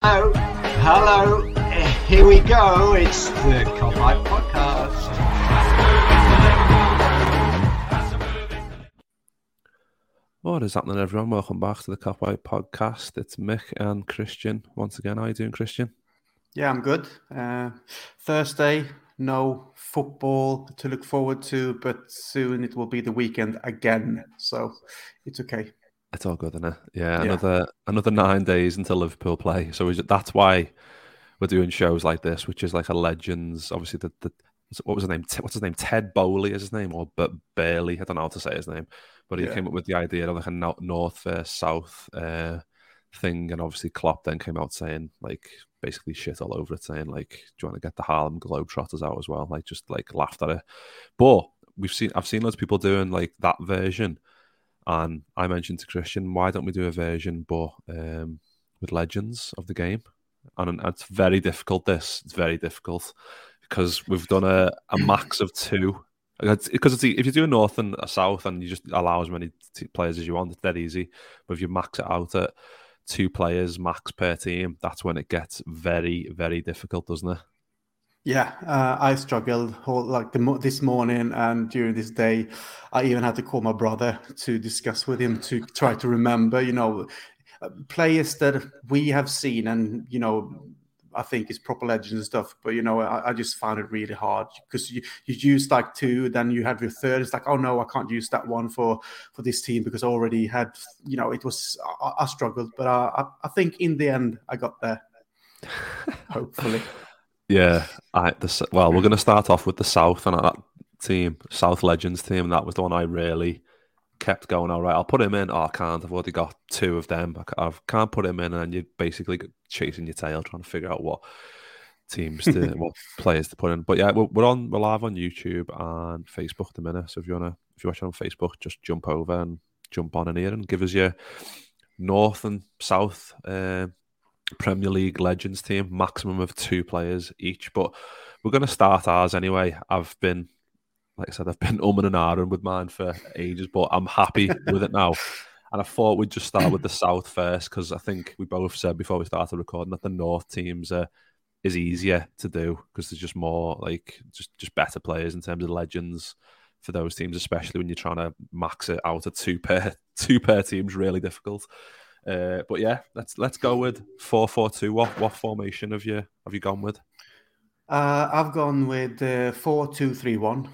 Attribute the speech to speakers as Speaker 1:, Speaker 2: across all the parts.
Speaker 1: Hello, hello. Here we go. It's the Kopite Podcast.
Speaker 2: What is happening, everyone? Welcome back to the Kopite Podcast. It's Mick and Kristian once again. How are you doing, Kristian?
Speaker 3: Yeah, I'm good. Uh, Thursday, no football to look forward to, but soon it will be the weekend again. So it's okay.
Speaker 2: It's all good, isn't it? Yeah,
Speaker 3: Yeah.
Speaker 2: another another nine days until Liverpool play. So is it, that's why we're doing shows like this, which is like a legends. Obviously, the, the what was his name? What's his name? Ted Boehly is his name, or but Bailey. I don't know how to say his name, but he
Speaker 3: Yeah.
Speaker 2: came up with the idea of like a no- north versus south uh, thing, and obviously Klopp then came out saying like basically shit all over it, saying like, "Do you want to get the Harlem Globetrotters out as well?" Like just like laughed at it. But we've seen I've seen loads of people doing like that version, and I mentioned to Kristian, why don't we do a version but um, with legends of the game? And it's very difficult. This it's very difficult because we've done a, a max of two. Because if you do a north and a south and you just allow as many t- players as you want, it's dead easy. But if you max it out at two players max per team, that's when it gets very, very difficult, doesn't it?
Speaker 3: Yeah, uh, I struggled whole, like the, this morning and during this day. I even had to call my brother to discuss with him to try to remember, you know, players that we have seen and, you know, I think is proper legends and stuff. But, you know, I, I just found it really hard because you, you use like two, then you have your third. It's like, oh no, I can't use that one for, for this team because I already had, you know, it was, I, I struggled. But I, I think in the end, I got there, hopefully.
Speaker 2: Yeah, I the, well, we're going to start off with the South and that team, South Legends team. That was the one I really kept going. All right, I'll put him in. Oh, I can't. I've already got two of them. I ca- I can't put him in, and you're basically chasing your tail trying to figure out what teams to, what players to put in. But yeah, we're, we're on, we're live on YouTube and Facebook at the minute. So if you wanna, if you're watching on Facebook, just jump over and jump on in here and give us your North and South. Uh, Premier League Legends team, maximum of two players each. But we're going to start ours anyway. I've been, like I said, I've been umming and ahhing with mine for ages, but I'm happy with it now. And I thought we'd just start with the South first because I think we both said before we started recording that the North teams are is easier to do because there's just more like just just better players in terms of legends for those teams, especially when you're trying to max it out at two pair two pair teams. Really difficult. Uh, but yeah, let's let's go with four four two. What what formation have you have you gone with?
Speaker 3: Uh, I've gone with uh, four two three one.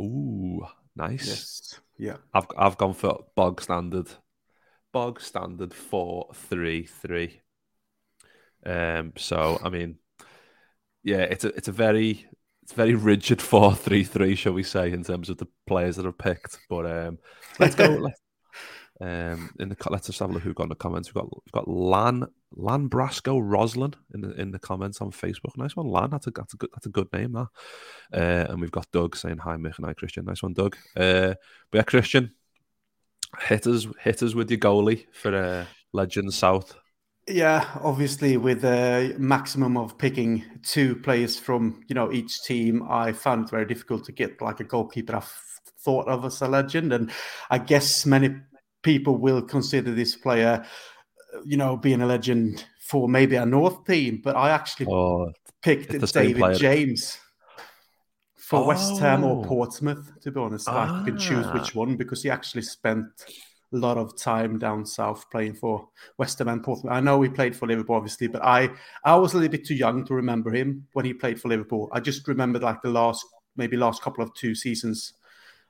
Speaker 2: Ooh, nice.
Speaker 3: Yes. Yeah.
Speaker 2: I've I've gone for bog standard, bog standard four three three. Um. So I mean, yeah, it's a it's a very it's very rigid four three three, shall we say, in terms of the players that are picked. But um, let's go. let's, um, in the let's just have a look who got in the comments. We've got we've got Lan Lan Brasco Roslin in the in the comments on Facebook. Nice one, Lan. That's a that's a good that's a good name. That. Uh, and we've got Doug saying hi, Mick and hi, Kristian. Nice one, Doug. Uh, but yeah, Kristian, hit us hit us with your goalie for uh, Legends South.
Speaker 3: Yeah, obviously with a maximum of picking two players from you know each team, I found it very difficult to get like a goalkeeper I thought of as a legend, and I guess many people will consider this player, uh, you know, being a legend for maybe a North team, but I actually
Speaker 2: Oh,
Speaker 3: picked
Speaker 2: it's the same
Speaker 3: David. James for West Ham or
Speaker 2: Oh.
Speaker 3: Portsmouth. To be honest, I can choose
Speaker 2: Ah.
Speaker 3: which one because he actually spent a lot of time down south playing for West Ham and Portsmouth. I know he played for Liverpool, obviously, but I I was a little bit too young to remember him when he played for Liverpool. I just remembered like the last maybe last couple of two seasons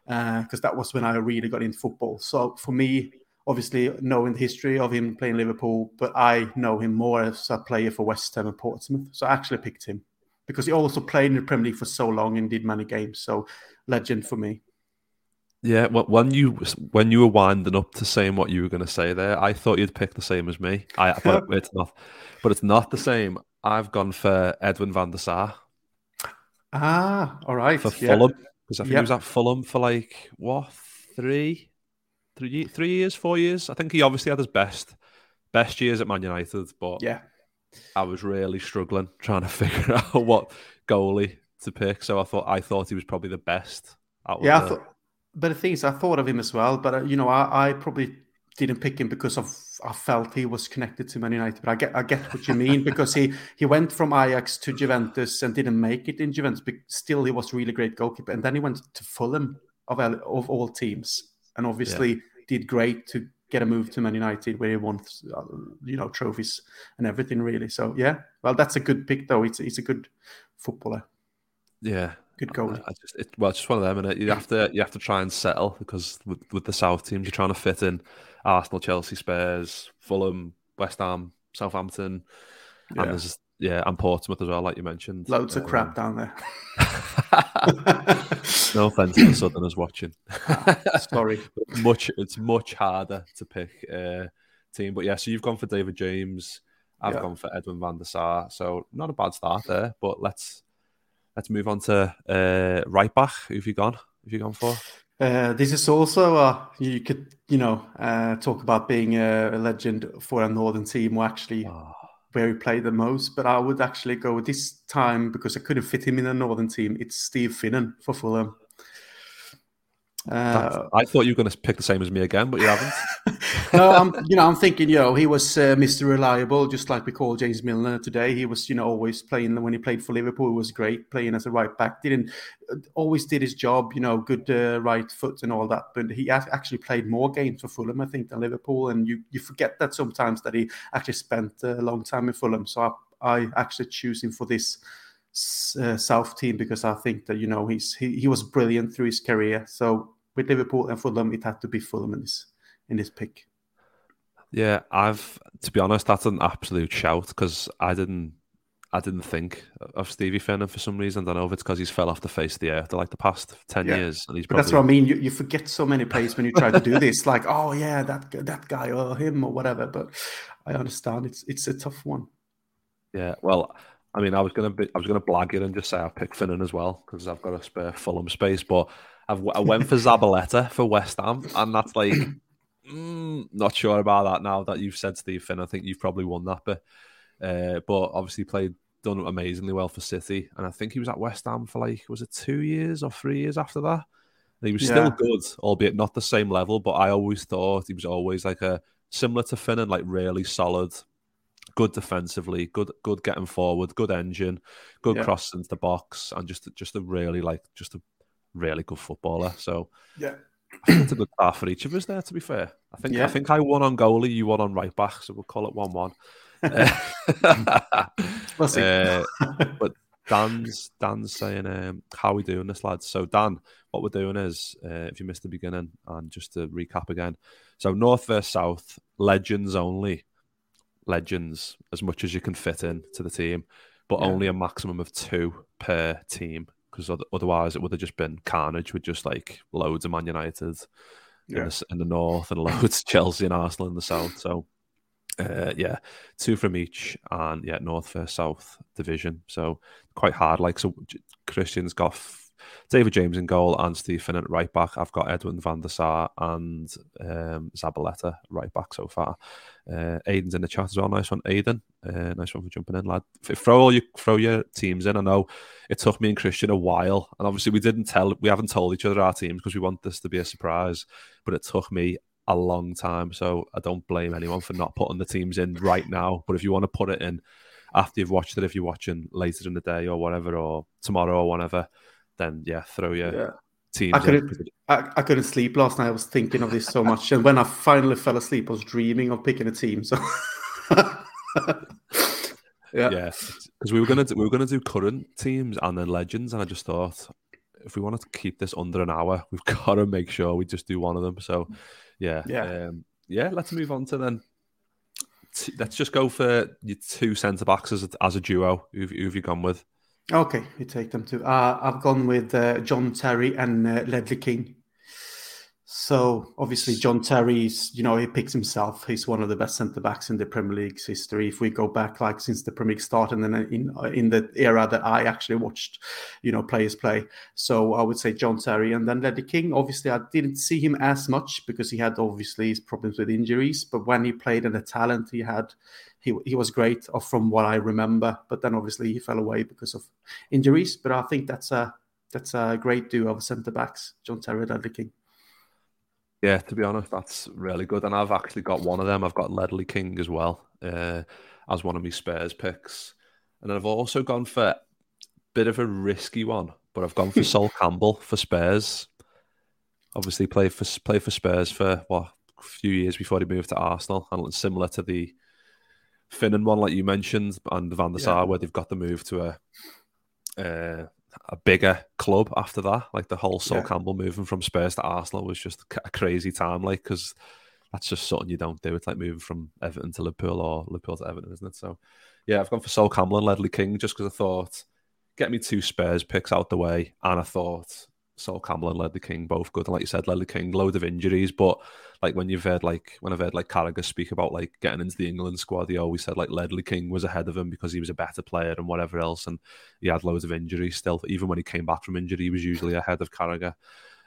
Speaker 3: because that was when I really got into football. So for me, obviously knowing the history of him playing Liverpool, but I know him more as a player for West Ham and Portsmouth. So I actually picked him because he also played in the Premier League for so long and did many games. So legend for me.
Speaker 2: Yeah, wh- when you when you were winding up to saying what you were going to say there, I thought you'd pick the same as me. I but it's not, but it's not the same. I've gone for Edwin van der Sar.
Speaker 3: Ah, all right.
Speaker 2: For
Speaker 3: yeah.
Speaker 2: Because I think
Speaker 3: Yep.
Speaker 2: he was at Fulham for like, what, three? Three, three years, four years? I think he obviously had his best best years at Man United, but
Speaker 3: Yeah.
Speaker 2: I was really struggling trying to figure out what goalie to pick. So I thought I thought he was probably the best.
Speaker 3: Yeah, I
Speaker 2: the-
Speaker 3: thought, but the thing is, I thought of him as well. But uh, you know, I, I probably didn't pick him because of I felt he was connected to Man United. But I get I get what you mean because he he went from Ajax to Juventus and didn't make it in Juventus. But still, he was really great goalkeeper. And then he went to Fulham of all- of all teams, and obviously did great to get a move to Man United where he won you know trophies and everything really. So yeah, well that's a good pick though. It's he's a good footballer,
Speaker 2: yeah.
Speaker 3: good goalie.
Speaker 2: I just, it, well, it's just one of them, and you have to you have to try and settle because with, with the South teams, you're trying to fit in Arsenal, Chelsea, Spurs, Fulham, West Ham, Southampton,
Speaker 3: Yeah.
Speaker 2: and there's yeah, and Portsmouth as well, like you mentioned.
Speaker 3: Loads of
Speaker 2: Um,
Speaker 3: crap down there.
Speaker 2: no offense to the Southerners watching.
Speaker 3: Sorry.
Speaker 2: much it's much harder to pick a team, but yeah. So you've gone for David James. I've
Speaker 3: Yeah.
Speaker 2: gone for Edwin van der Sar. So not a bad start there. But let's let's move on to uh, right back. Who've you gone? Who've you gone for?
Speaker 3: Uh, this is also uh, you could you know uh, talk about being a, a legend for a northern team or actually
Speaker 2: Oh,
Speaker 3: where he played the most. But I would actually go with this time because I couldn't fit him in a northern team. It's Steve Finnan for Fulham. Uh,
Speaker 2: I thought you were going to pick the same as me again, but you haven't.
Speaker 3: no, I'm you know I'm thinking you know he was uh, Mr. Reliable, just like we call James Milner today. He was you know always playing when he played for Liverpool. He was great playing as a right back. Didn't always did his job. You know, good uh, right foot and all that. But he actually played more games for Fulham, I think, than Liverpool. And you you forget that sometimes that he actually spent a long time in Fulham. So I, I actually choose him for this. Uh, South team because I think that you know he's he, he was brilliant through his career. So with Liverpool and Fulham, it had to be Fulham in this in this pick.
Speaker 2: Yeah, I've to be honest, that's an absolute shout because I didn't, I didn't think of Stevie Finnan for some reason. I don't know if it's because he's fell off the face of the earth like the past ten
Speaker 3: Yeah.
Speaker 2: years, and he's probably
Speaker 3: that's what I mean. You, you forget so many players when you try to do this. Like, oh yeah, that that guy or him or whatever. But I understand it's it's a tough one.
Speaker 2: Yeah, well, I mean, I was gonna be, I was gonna blag it and just say I picked Finnan as well because I've got a spare Fulham space, but I've I went for Zabaleta for West Ham, and that's like, mm, not sure about that now that you've said Steve Finnan. I think you've probably won that bit, uh, but obviously played done amazingly well for City, and I think he was at West Ham for like was it two years or three years after that. And he was still good, albeit not the same level. But I always thought he was always like a similar to Finnan like really solid, good defensively, good good getting forward, good engine, good
Speaker 3: Yeah.
Speaker 2: cross into the box, and just just a really like just a really good footballer. So
Speaker 3: Yeah.
Speaker 2: I think it's a good start for each of us there. To be fair, I think
Speaker 3: Yeah.
Speaker 2: I think I won on goalie, you won on right back, so we'll call it one one.
Speaker 3: We'll see.
Speaker 2: Uh, but Dan's Dan's saying, um, "How are we doing this, lads?" So Dan, what we're doing is, uh, if you missed the beginning, and just to recap again, so North versus South, legends only, legends as much as you can fit in to the team, but
Speaker 3: Yeah.
Speaker 2: only a maximum of two per team, because otherwise it would have just been carnage with just like loads of Man United in, the, in the north and loads of Chelsea and Arsenal in the south. So uh, yeah, two from each, and yeah, North versus South division. So quite hard. Like so, Kristian's got David James in goal and Finn at right back. I've got Edwin van der Sar and um, Zabaleta right back so far. Uh, Aiden's in the chat as well. Nice one, Aiden. Uh, nice one for jumping in, lad. Throw all your throw your teams in. I know it took me and Kristian a while, and obviously we didn't tell we haven't told each other our teams because we want this to be a surprise. But it took me a long time, so I don't blame anyone for not putting the teams in right now. But if you want to put it in after you've watched it, if you're watching later in the day or whatever, or tomorrow or whenever, then yeah, throw your
Speaker 3: Yeah.
Speaker 2: teams.
Speaker 3: I couldn't- I, I couldn't sleep last night. I was thinking of this so much, and when I finally fell asleep, I was dreaming of picking a team. So, yeah,
Speaker 2: yeah, because we were gonna do, we were gonna do current teams and then legends, and I just thought if we wanted to keep this under an hour, we've got to make sure we just do one of them. So yeah,
Speaker 3: Yeah.
Speaker 2: um, yeah. Let's move on to then. t- Let's just go for your two centre backs as a, as a duo. Who've, who've you gone with?
Speaker 3: Okay, we take them too. Uh, I've gone with uh, John Terry and uh, Ledley King. So obviously, John Terry's, you know, he picks himself. He's one of the best centre backs in the Premier League's history. If we go back, like since the Premier League started, and then in in the era that I actually watched, you know, players play. So I would say John Terry, and then Ledley King. Obviously, I didn't see him as much because he had obviously his problems with injuries. But when he played and the talent he had, he he was great, from what I remember. But then obviously he fell away because of injuries. But I think that's a that's a great duo of centre backs, John Terry and Ledley King.
Speaker 2: Yeah, to be honest, that's really good. And I've actually got one of them. I've got Ledley King as well uh, as one of my Spurs picks. And then I've also gone for a bit of a risky one, but I've gone for Sol Campbell for Spurs. Obviously, played for played for Spurs for what a few years before he moved to Arsenal, and similar to the Finnan one, like you mentioned, and Van der Sar, yeah. where they've got the move to a uh, a bigger club after that. Like the whole Sol yeah. Campbell moving from Spurs to Arsenal was just a crazy time. Like because that's just something you don't do. It's like moving from Everton to Liverpool or Liverpool to Everton, isn't it? So yeah, I've gone for Sol Campbell and Ledley King just because I thought get me two Spurs picks out the way, and I thought Sol Campbell and Ledley King both good. And like you said, Ledley King, load of injuries, but like when you've heard like when I've heard like Carragher speak about like getting into the England squad, he always said like Ledley King was ahead of him because he was a better player and whatever else, and he had loads of injuries still. Even when he came back from injury, he was usually ahead of Carragher.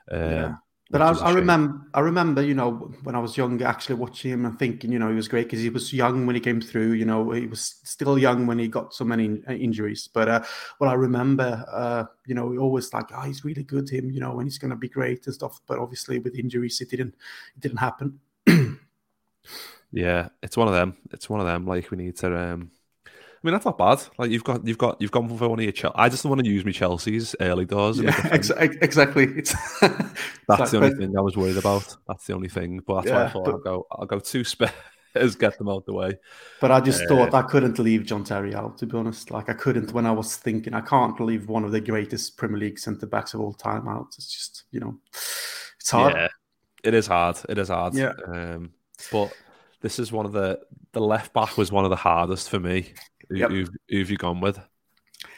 Speaker 2: Um,
Speaker 3: yeah. But I, I remember, I remember, you know, when I was younger, actually watching him and thinking, you know, he was great because he was young when he came through. You know, he was still young when he got so many uh, injuries. But uh, what I remember, uh, you know, we always like, oh, he's really good. Him, you know, and he's going to be great and stuff. But obviously, with injuries, it didn't, it didn't happen.
Speaker 2: yeah, it's one of them. It's one of them. Like we need to. um I mean, that's not bad. Like you've got, you've got, you've gone for one of your. Chelsea. I just want to use my Chelsea's early doors.
Speaker 3: Yeah, ex- exactly.
Speaker 2: that's the only thing I was worried about. That's the only thing. But that's yeah, why I thought but, I'll go. I'll go two spares, get them out the way.
Speaker 3: But I just uh, thought I couldn't leave John Terry out. To be honest, like I couldn't when I was thinking I can't leave one of the greatest Premier League centre backs of all time out. It's just you know, it's hard. Yeah,
Speaker 2: it is hard. It is hard. Yeah. Um, but this is one of the the left back was one of the hardest for me yep. who, who have you gone with?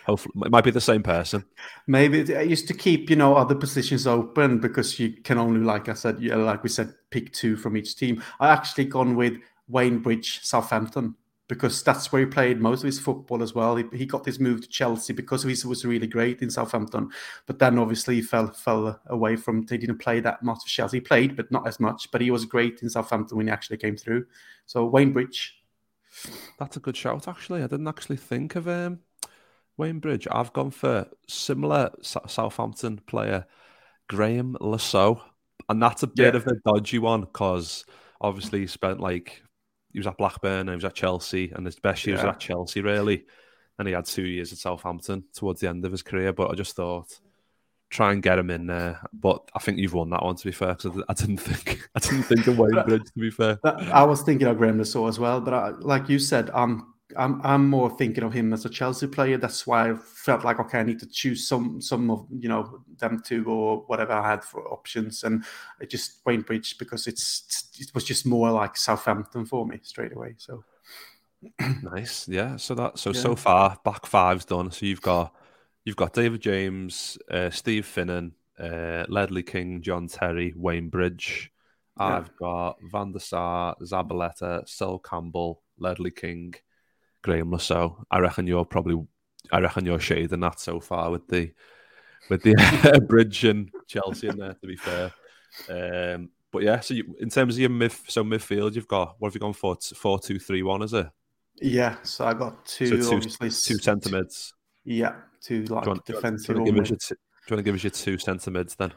Speaker 2: Hopefully, it might be the same person.
Speaker 3: Maybe I used to keep, you know, other positions open because you can only, like I said, yeah, like we said, pick two from each team. I actually gone with Wayne Bridge, Southampton, because that's where he played most of his football as well. He, he got his move to Chelsea because he was really great in Southampton, but then obviously he fell fell away from. He didn't play that much for Chelsea. He played, but not as much. But he was great in Southampton when he actually came through. So Wayne Bridge.
Speaker 2: That's a good shout, actually. I didn't actually think of um, Wayne Bridge. I've gone for similar Southampton player, Graeme Saux. And that's a bit yeah. of a dodgy one because obviously he spent like, he was at Blackburn and he was at Chelsea, and his best years yeah. at Chelsea, really. And he had two years at Southampton towards the end of his career. But I just thought, try and get him in there. But I think you've won that one to be fair because I, didn't think I didn't think of Wayne Bridge to be fair.
Speaker 3: I was thinking of Le Saux as well, but I, like you said, I'm I'm I'm more thinking of him as a Chelsea player. That's why I felt like okay, I need to choose some some of you know them two or whatever I had for options, and it just Wayne Bridge because it's it was just more like Southampton for me straight away. So
Speaker 2: nice, yeah. So that so yeah. so far back five's done. So you've got You've got David James, uh, Steve Finnan, uh, Ledley King, John Terry, Wayne Bridge. Yeah. I've got Van der Sar, Zabaleta, Sol Campbell, Ledley King, Graeme Saux. I reckon you're probably, I reckon you're shading that so far with the, with the Bridge and Chelsea in there. To be fair, um, but yeah. So you, in terms of your mid, so midfield, you've got what have you gone for? Four, two, three, one, is it?
Speaker 3: Yeah. So I got two, so two obviously
Speaker 2: two centre mids.
Speaker 3: Yeah, two like
Speaker 2: do
Speaker 3: defensive.
Speaker 2: Do you, want, do, you two, do you want to give us your two centre mids then?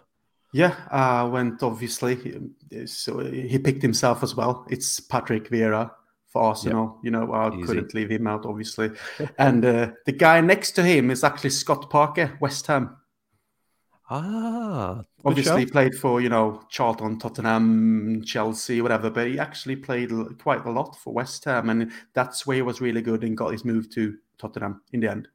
Speaker 3: Yeah, uh, went obviously. So he picked himself as well. It's Patrick Vieira for Arsenal. Yep. You know, I Easy. couldn't leave him out, obviously. and uh, the guy next to him is actually Scott Parker, West Ham.
Speaker 2: Ah,
Speaker 3: obviously he played for you know Charlton, Tottenham, Chelsea, whatever. But he actually played quite a lot for West Ham, and that's where he was really good and got his move to Tottenham in the end.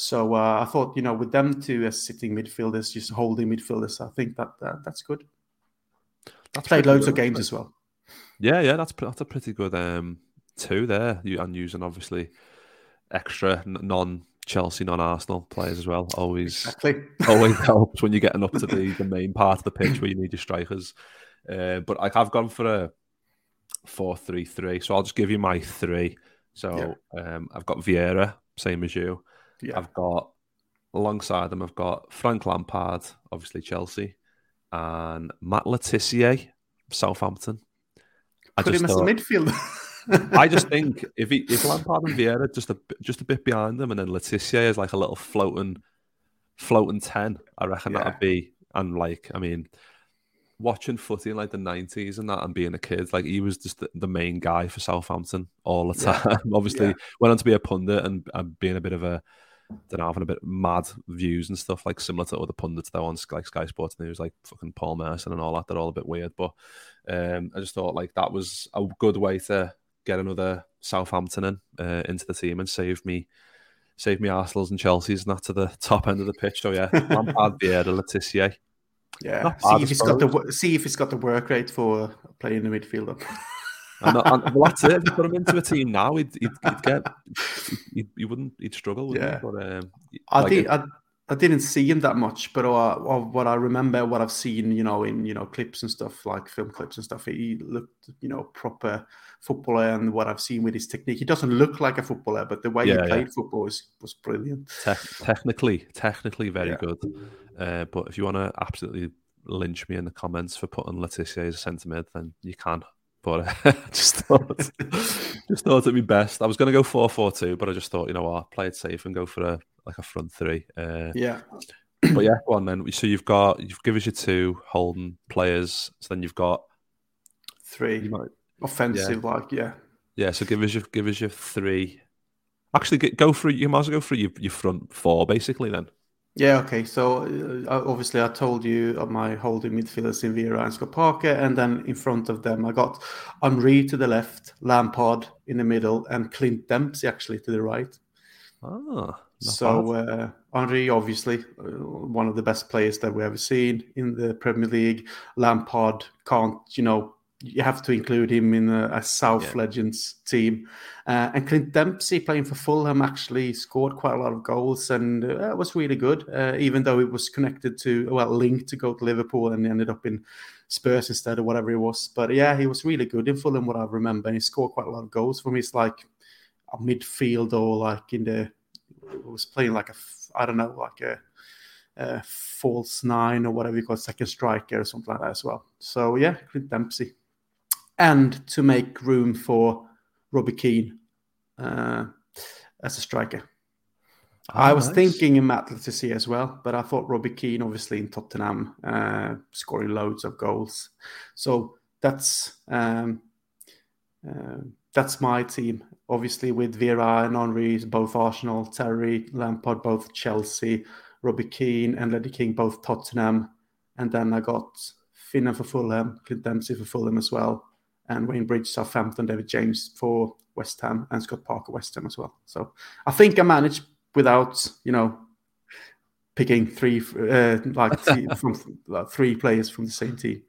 Speaker 3: So uh, I thought, you know, with them two as sitting midfielders, just holding midfielders, I think that that's good. That's played loads good. of games as well.
Speaker 2: Yeah, yeah, that's that's a pretty good um, two there. You and using obviously extra non Chelsea, non-Arsenal players as well. Always,
Speaker 3: Exactly.
Speaker 2: always helps when you're getting up to the, the main part of the pitch where you need your strikers. Uh, but I have gone for a four-three-three, so I'll just give you my three. So um, I've got Vieira, same as you.
Speaker 3: Yeah.
Speaker 2: I've got alongside them, I've got Frank Lampard, obviously Chelsea, and Matt Le Tissier, Southampton. I
Speaker 3: Put him as a midfielder.
Speaker 2: I just think if he, if Lampard and Vieira just a bit- just a bit behind them, and then Le Tissier is like a little floating floating ten, I reckon
Speaker 3: Yeah.
Speaker 2: that'd be and like I mean, watching footy in like the nineties and that, and being a kid, like he was just the, the main guy for Southampton all the
Speaker 3: Yeah.
Speaker 2: time. Obviously,
Speaker 3: Yeah.
Speaker 2: went on to be a pundit and, and being a bit of a know, having a bit mad views and stuff like similar to other pundits though on like Sky Sports News, like fucking Paul Merson and all that. They're all a bit weird, but um, I just thought like that was a good way to get another Southampton in uh, into the team and save me, save me Arsenal's and Chelsea's and that to the top end of the pitch. So yeah, Lampard, Vieira, Le
Speaker 3: Tissier.
Speaker 2: yeah.
Speaker 3: See if
Speaker 2: I
Speaker 3: he's got the see if he's got the work rate for playing the midfielder.
Speaker 2: And, and, well, that's it. If you put him into a team now, he'd, he'd, he'd get, he'd, he wouldn't, he'd struggle.
Speaker 3: Yeah.
Speaker 2: But um,
Speaker 3: I
Speaker 2: like,
Speaker 3: did. I, I didn't see him that much, but uh, what I remember, what I've seen, you know, in you know clips and stuff, like film clips and stuff, he looked, you know, proper footballer. And what I've seen with his technique, he doesn't look like a footballer, but the way
Speaker 2: Yeah,
Speaker 3: he
Speaker 2: yeah.
Speaker 3: played football was, was brilliant.
Speaker 2: te- technically, technically very
Speaker 3: Yeah.
Speaker 2: good. Uh, but if you want to absolutely lynch me in the comments for putting Le Tissier as a centre mid, then you can. But uh, just thought, just thought it'd be best. I was going to go four four two, but I just thought, you know what, play it safe and go for a like a front three. Uh,
Speaker 3: Yeah,
Speaker 2: but yeah, go on then. So you've got you've given us your two holding players. So then you've got
Speaker 3: three
Speaker 2: you might,
Speaker 3: offensive, like yeah,
Speaker 2: yeah. So give us your give us your three. Actually, get, go through. You might as well go through your, your front four, basically. Then
Speaker 3: Yeah, okay. So uh, obviously, I told you of my holding midfielders in Vieira and Scott Parker, and then in front of them, I got Henry to the left, Lampard in the middle, and Clint Dempsey actually to the right.
Speaker 2: ah,
Speaker 3: so uh, Henry, obviously, uh, one of the best players that we ever seen in the Premier League. Lampard can't, you know, you have to include him in a, a South
Speaker 2: Yeah.
Speaker 3: Legends team. Uh, and Clint Dempsey playing for Fulham actually scored quite a lot of goals and uh, was really good, uh, even though it was connected to, well, linked to go to Liverpool and ended up in Spurs instead or whatever it was. But yeah, he was really good in Fulham, what I remember. And he scored quite a lot of goals for me. It's like a midfield or like in the, was playing like a, I don't know, like a, a false nine or whatever you call it, second striker or something like that as well. So yeah, Clint Dempsey. And to make room for Robbie Keane uh, as a striker. I
Speaker 2: Ah,
Speaker 3: was
Speaker 2: nice.
Speaker 3: thinking in Matt Le Tissier as well, but I thought Robbie Keane, obviously in Tottenham, uh, scoring loads of goals. So that's um, uh, that's my team. Obviously with Vieira and Henry, both Arsenal, Terry, Lampard, both Chelsea, Robbie Keane and Ledley King, both Tottenham, and then I got Finnan for Fulham, Clint Dempsey for Fulham as well, and Wayne Bridge, Southampton, David James for West Ham, and Scott Parker, West Ham as well. So I think I managed without, you know, picking three, uh, like three, from like three players from the same team.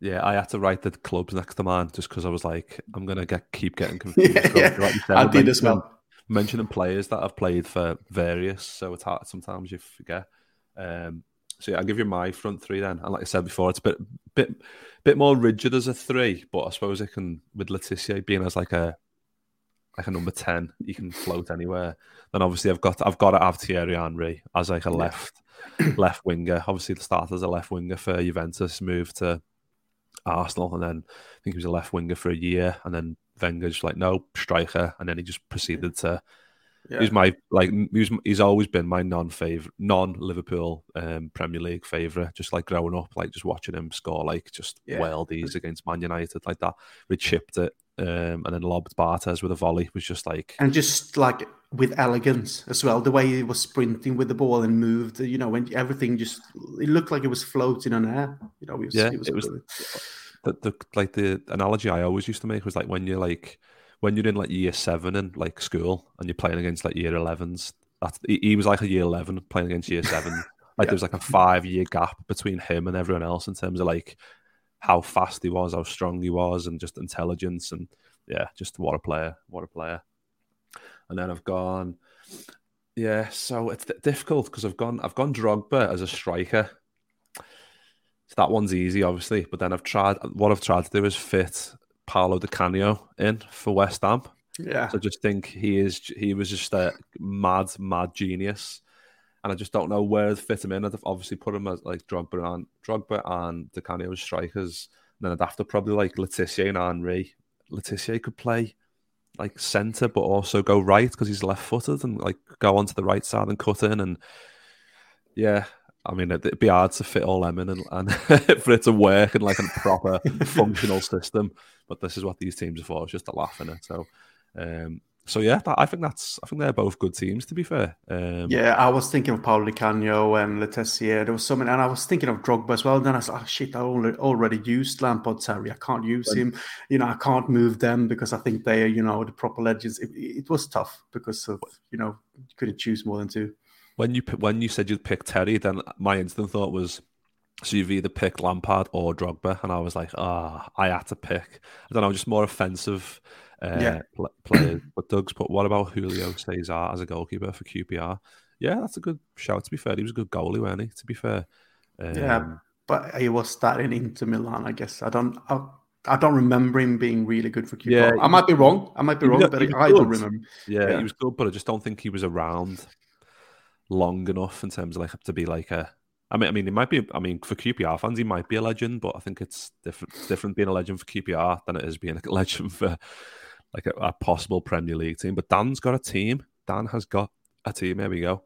Speaker 2: Yeah, I had to write the clubs next to mine just because I was like, I'm gonna get keep getting confused.
Speaker 3: Yeah,
Speaker 2: So,
Speaker 3: yeah.
Speaker 2: like said,
Speaker 3: I did as well.
Speaker 2: Mentioning players that I've played for various, so it's hard sometimes you forget. Um, so yeah, I'll give you my front three then. And like I said before, it's a bit bit bit more rigid as a three, but I suppose it can with Le Tissier being as like a like a number ten, you can float anywhere. Then obviously I've got I've got to have Thierry Henry as like a left left winger. Obviously, the start as a left winger for Juventus, moved to Arsenal, and then I think he was a left winger for a year, and then Wenger just like no striker, and then he just proceeded to.
Speaker 3: Yeah.
Speaker 2: He's my like he's he's always been my non favorite non Liverpool um, Premier League favorite. Just like growing up, like just watching him score like just
Speaker 3: Yeah.
Speaker 2: worldies against Man United like that. We chipped it um, and then lobbed Barthez with a volley was just like
Speaker 3: and just like with elegance as well, the way he was sprinting with the ball and moved, you know, when everything just it looked like it was floating on air. You know, it was,
Speaker 2: Yeah,
Speaker 3: it was,
Speaker 2: it was- the, the like the analogy I always used to make was like when you're like when you're in like year seven in like school and you're playing against like year 11s. That he, was like a year eleven playing against year seven. Like
Speaker 3: Yeah.
Speaker 2: there was like a five year gap between him and everyone else in terms of like how fast he was, how strong he was, and just intelligence and yeah, just what a player, what a player. And then I've gone Yeah, so it's difficult because I've gone I've gone Drogba as a striker. So that one's easy, obviously. But then I've tried what I've tried to do is fit Paolo Di Canio in for West Ham.
Speaker 3: Yeah.
Speaker 2: So I just think he is he was just a mad, mad genius. And I just don't know where to fit him in. I'd obviously put him as like Drogba and Drogba and Di Canio as strikers. And then I'd have to probably like Le Tissier and Henry. Le Tissier could play like centre, but also go right because he's left footed and like go onto the right side and cut in. And yeah, I mean, it'd be hard to fit all them in and, and for it to work in like a proper functional system. But this is what these teams are for, it's just a laugh in it. So, um, so yeah, that, I think that's I think they're both good teams. To be fair, um,
Speaker 3: yeah, I was thinking of Paolo Di Canio and Le Tissier. There was so many, and I was thinking of Drogba as well. And then I said, "Oh shit, I already, already used Lampard, Terry. I can't use him. You know, I can't move them because I think they are, you know, the proper legends." It, it was tough because of you know you couldn't choose more than two.
Speaker 2: When you when you said you'd pick Terry, then my instant thought was so you've either picked Lampard or Drogba, and I was like, ah, oh, I had to pick. I don't know, just more offensive uh, yeah. pl- players. but Doug's put, what about Julio Cesar as a goalkeeper for QPR? Yeah, that's a good shout. To be fair, he was a good goalie, wasn't he? To be fair,
Speaker 3: um, yeah, but he was starting into Milan. I guess I don't. I, I don't remember him being really good for QPR. Yeah, I might be wrong. I might be wrong, but I don't remember.
Speaker 2: Yeah, yeah, he was good, but I just don't think he was around long enough in terms of like to be like a I mean, I mean, it might be. I mean, for QPR fans, he might be a legend, but I think it's different. Different being a legend for QPR than it is being a legend for like a, a, possible Premier League team. But Dan's got a team. Dan has got a team. There we go.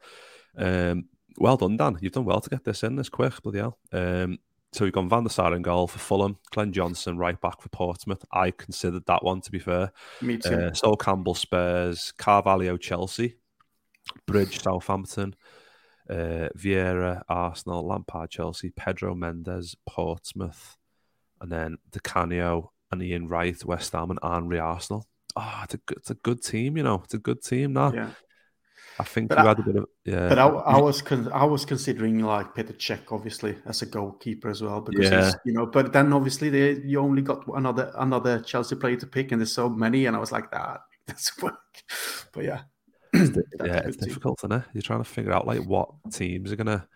Speaker 2: Um, well done, Dan. You've done well to get this in this quick. Bloody hell. Um, so we've gone Van der Sar in goal for Fulham, Glenn Johnson right back for Portsmouth. I considered that one to be fair.
Speaker 3: Me too. Uh,
Speaker 2: Sol Campbell Spurs, Carvalho Chelsea, Bridge Southampton uh, Vieira, Arsenal, Lampard, Chelsea, Pedro Mendes, Portsmouth, and then Di Canio and Ian Wright, West Ham, and Henry Arsenal. Oh, it's a, it's a good team, you know. It's a good team now.
Speaker 3: Yeah.
Speaker 2: I think but you I, had a bit of yeah.
Speaker 3: But I, I was con- I was considering like Peter Cech obviously as a goalkeeper as well because yeah. you know. But then obviously they, you only got another another Chelsea player to pick, and there's so many, and I was like that ah, doesn't work. But yeah,
Speaker 2: yeah, it's difficult, isn't it? You're trying to figure out like what teams are gonna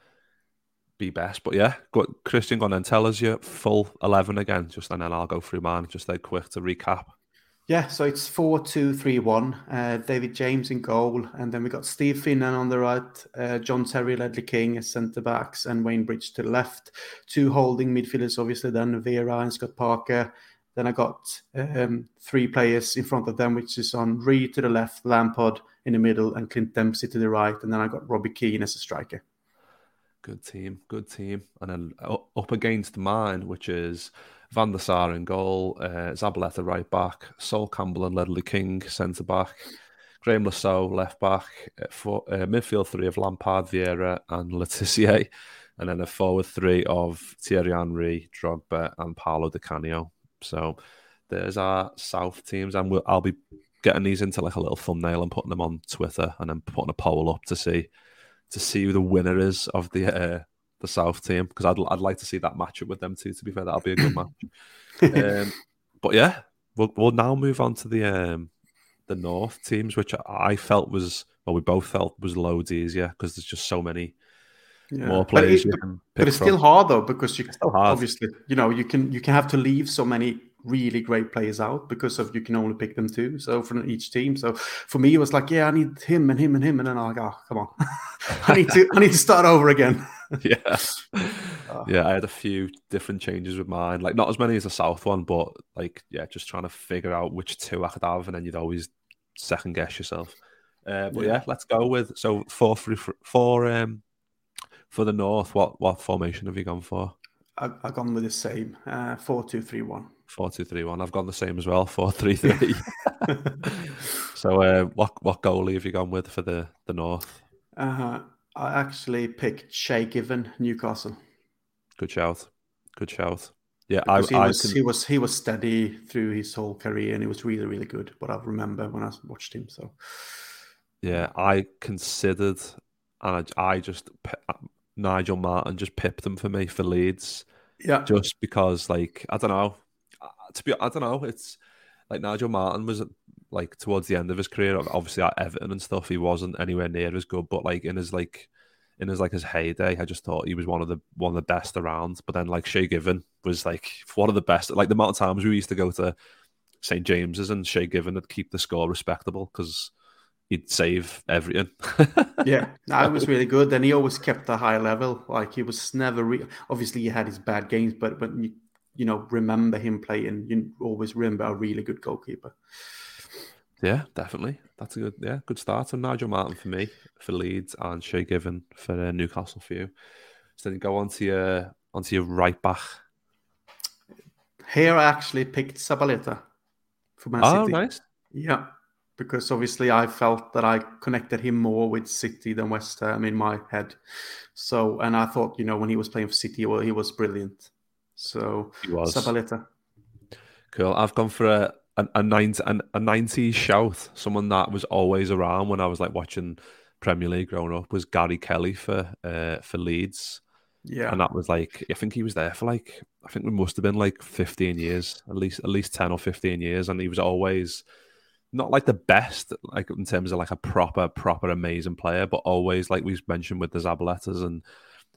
Speaker 2: be best. But yeah, go, Kristian, go on and tell us your full eleven again, just and then I'll go through mine just like quick to recap.
Speaker 3: Yeah, so it's four two three one. Uh, David James in goal, and then we got Steve Finnan on the right, uh, John Terry, Ledley King as centre backs, and Wayne Bridge to the left. Two holding midfielders, obviously. Then Vieira and Scott Parker. Then I got um, three players in front of them, which is Henry to the left, Lampard in the middle, and Clint Dempsey to the right. And then I got Robbie Keane as a striker.
Speaker 2: Good team, good team. And then up against mine, which is Van der Sar in goal, uh, Zabaleta right back, Sol Campbell and Ledley King centre back, Graeme Saux left back, uh, for, uh, midfield three of Lampard, Vieira, and Le and then a forward three of Thierry Henry, Drogba, and Paolo Di Canio. So there's our South teams, and we'll, I'll be getting these into like a little thumbnail and putting them on Twitter, and then putting a poll up to see to see who the winner is of the uh, the South team because I'd I'd like to see that matchup with them too. To be fair, that'll be a good match. um, but yeah, we'll we'll now move on to the um, the North teams, which I felt was well, we both felt was loads easier because there's just so many yeah. more players.
Speaker 3: But, it, but it's from. still hard though because you obviously you know you can you can have to leave so many really great players out because of you can only pick them two. So from each team. So for me, it was like, yeah, I need him and him and him, and then I'm like, oh, come on, I need to I need to start over again.
Speaker 2: yeah, yeah. I had a few different changes with mine, like not as many as the South one, but like yeah, just trying to figure out which two I could have, and then you'd always second guess yourself. Uh, but yeah. yeah. let's go with so four for four um for the North. What what formation have you gone for?
Speaker 3: I, have gone with the same uh, four two three one.
Speaker 2: Four two three one. I've gone the same as well. Four three three. so, uh, what what goalie have you gone with for the the North?
Speaker 3: Uh, I actually picked Shay Given, Newcastle.
Speaker 2: Good shout. Good shout. Yeah,
Speaker 3: I, he, I was, can... he was he was steady through his whole career, and he was really really good. But I remember when I watched him. So,
Speaker 2: yeah, I considered, and I, I just Nigel Martyn just pipped him for me for Leeds.
Speaker 3: Yeah,
Speaker 2: just because like I don't know to be, I don't know. It's like Nigel Martyn was like towards the end of his career. Obviously at Everton and stuff, he wasn't anywhere near as good. But like in his like in his like his heyday, I just thought he was one of the one of the best around. But then like Shay Given was like one of the best. Like the amount of times we used to go to St James's and Shay Given would keep the score respectable because he'd save everything.
Speaker 3: yeah, that was really good. And he always kept a high level. Like he was never re- obviously he had his bad games, but but you you know remember him playing. You always remember a really good goalkeeper.
Speaker 2: Yeah, definitely. That's a good yeah good start. So Nigel Martyn for me for Leeds and Shay Given for uh, Newcastle for you. So then go on to your onto your right back.
Speaker 3: Here I actually picked Zabaleta for Man
Speaker 2: oh,
Speaker 3: City.
Speaker 2: nice.
Speaker 3: Yeah, because obviously I felt that I connected him more with City than West Ham in my head. So, and I thought, you know, when he was playing for City, well, he was brilliant. So,
Speaker 2: he was.
Speaker 3: Zabaleta.
Speaker 2: Cool. I've gone for a a, a 90 a, a 90s shout. Someone that was always around when I was like watching Premier League growing up was Gary Kelly for uh, for Leeds.
Speaker 3: Yeah,
Speaker 2: and that was like I think he was there for like I think it must have been like 15 years, at least at least 10 or 15 years, and he was always not like the best, like in terms of like a proper, proper amazing player, but always like we've mentioned with the Zabaletas and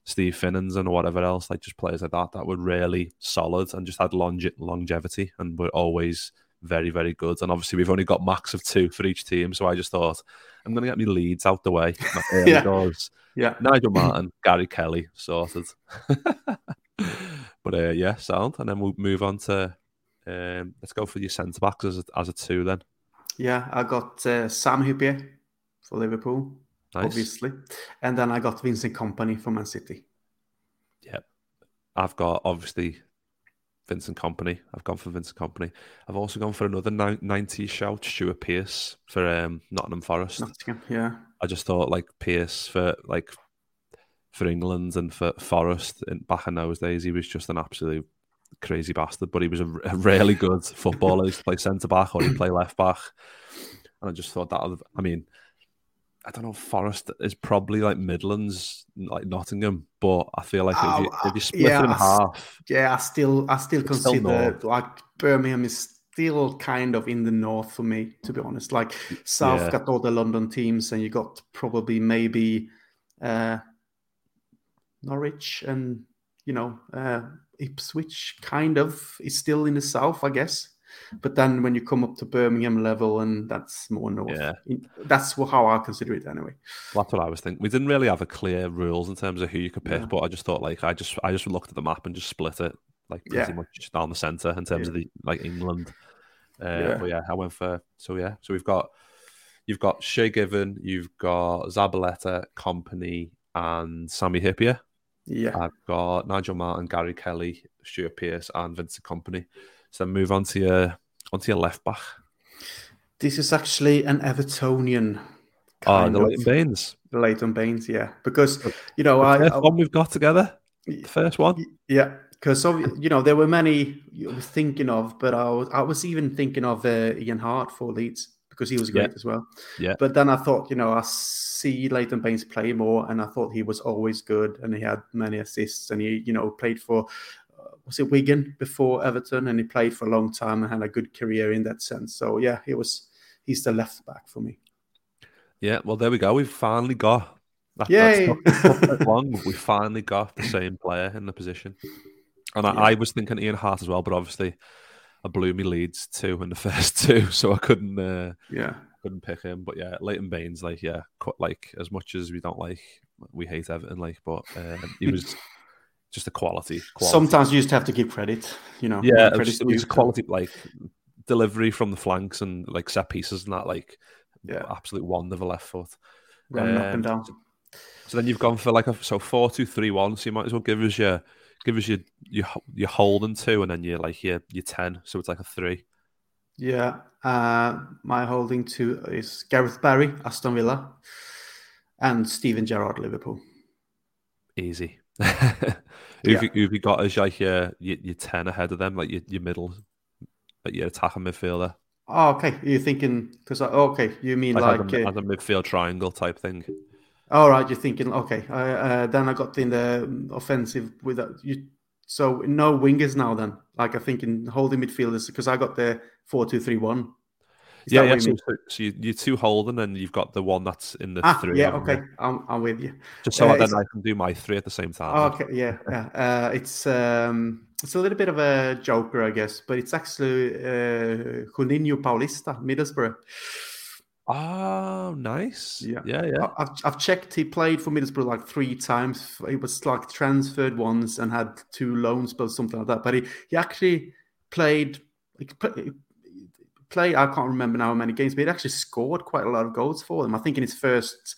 Speaker 2: Steve Finnans and whatever else, like just players like that that were really solid and just had longe- longevity and were always very, very good. And obviously, we've only got max of two for each team, so I just thought I'm going to get me Leeds out the way.
Speaker 3: yeah.
Speaker 2: Doors.
Speaker 3: yeah,
Speaker 2: Nigel Martyn, Gary Kelly, sorted. but uh, yeah, sound, and then we'll move on to um, let's go for your centre backs as a, as a two then.
Speaker 3: Yeah, I got uh, Sam Hyypiä for Liverpool,
Speaker 2: nice.
Speaker 3: obviously, and then I got Vincent Kompany for Man City.
Speaker 2: Yeah, I've got obviously Vincent Kompany. I've gone for Vincent Kompany. I've also gone for another 90s shout, Stuart Pearce for um, Nottingham Forest.
Speaker 3: Nottingham, yeah.
Speaker 2: I just thought like Pearce for like for England and for Forest in, back in those days, he was just an absolute crazy bastard. But he was a, a really good footballer. he used to play centre back or he play left back, and I just thought that. I mean, I don't know. Forest is probably like Midlands, like Nottingham, but I feel like if you, if you split
Speaker 3: yeah,
Speaker 2: it in
Speaker 3: I,
Speaker 2: half,
Speaker 3: yeah, I still, I still consider like Birmingham is still kind of in the north for me, to be honest. Like South
Speaker 2: Yeah.
Speaker 3: got all the London teams, and you got probably maybe uh, Norwich and you know uh, Ipswich, kind of is still in the south, I guess. But then when you come up to Birmingham level, and that's more north.
Speaker 2: Yeah.
Speaker 3: That's how I consider it anyway.
Speaker 2: Well, that's what I was thinking. We didn't really have a clear rules in terms of who you could pick,
Speaker 3: Yeah.
Speaker 2: but I just thought like I just I just looked at the map and just split it like pretty
Speaker 3: Yeah.
Speaker 2: much down the center in terms
Speaker 3: Yeah.
Speaker 2: of the like England. Uh,
Speaker 3: Yeah.
Speaker 2: But yeah, I went for so yeah. So we've got you've got Shay Given, you've got Zabaleta, Kompany, and Sami Hyypiä.
Speaker 3: Yeah.
Speaker 2: I've got Nigel Martyn, Gary Kelly, Stuart Pearce, and Vincent Kompany. So move on to your onto your left back.
Speaker 3: This is actually an Evertonian.
Speaker 2: Oh, the Leighton Baines.
Speaker 3: Leighton Baines, yeah. Because, you know,
Speaker 2: The
Speaker 3: I,
Speaker 2: first
Speaker 3: I
Speaker 2: one we've got together. The first one.
Speaker 3: yeah, because you know there were many you were thinking of, but I was I was even thinking of uh, Ian Harte for Leeds because he was great
Speaker 2: Yeah.
Speaker 3: as well.
Speaker 2: Yeah.
Speaker 3: But then I thought, you know, I see Leighton Baines play more, and I thought he was always good, and he had many assists, and he, you know, played for uh, was it Wigan before Everton, and he played for a long time and had a good career in that sense. So yeah, he was he's the left back for me.
Speaker 2: Yeah, well, there we go. We've finally got. That,
Speaker 3: Yay!
Speaker 2: Not long. We finally got the same player in the position. And I,
Speaker 3: Yeah.
Speaker 2: I was thinking Ian Harte as well, but obviously I blew me Leeds two in the first two, so I couldn't uh,
Speaker 3: Yeah,
Speaker 2: couldn't pick him. But yeah, Leighton Baines, like yeah, quite, like as much as we don't like, we hate Everton, like, but um, he was just a quality. quality.
Speaker 3: sometimes you just have to give credit. You know,
Speaker 2: yeah, it was, it was quality like delivery from the flanks and like set pieces and that like
Speaker 3: Yeah.
Speaker 2: absolute wonder of a left foot.
Speaker 3: running up
Speaker 2: Um,
Speaker 3: and down.
Speaker 2: So then you've gone for like a so four two three one. So you might as well give us your give us your your your holding two, and then your like your your ten. So it's like a three.
Speaker 3: Yeah, uh, my holding two is Gareth Barry, Aston Villa, and Steven Gerrard, Liverpool.
Speaker 2: Easy. who,
Speaker 3: Yeah.
Speaker 2: you, who have you got as like your, your your ten ahead of them, like your your middle, like your attacking midfielder,
Speaker 3: Oh, okay. You're thinking because okay, you mean
Speaker 2: like,
Speaker 3: like,
Speaker 2: as, a,
Speaker 3: uh,
Speaker 2: as a midfield triangle type thing.
Speaker 3: All right. You're thinking okay. Uh, uh, then I got in the offensive with that. You so no wingers now. Then like I think in holding midfielders because I got the four two three one. Is
Speaker 2: yeah, yeah. So, so, so you, you're two holding, and you've got the one that's in the
Speaker 3: Ah,
Speaker 2: three.
Speaker 3: yeah, okay, I'm, I'm with you.
Speaker 2: Just so
Speaker 3: Uh,
Speaker 2: then I can do my three at the same time.
Speaker 3: Oh, okay, yeah, yeah. Uh, it's um, it's a little bit of a joker, I guess, but it's actually uh, Juninho Paulista, Middlesbrough.
Speaker 2: Oh, nice.
Speaker 3: Yeah.
Speaker 2: yeah, yeah.
Speaker 3: I've, I've checked. He played for Middlesbrough like three times. He was like transferred once and had two loans, but something like that. But he, he actually played. He pl- played. I can't remember now how many games, but he actually scored quite a lot of goals for them. I think in his first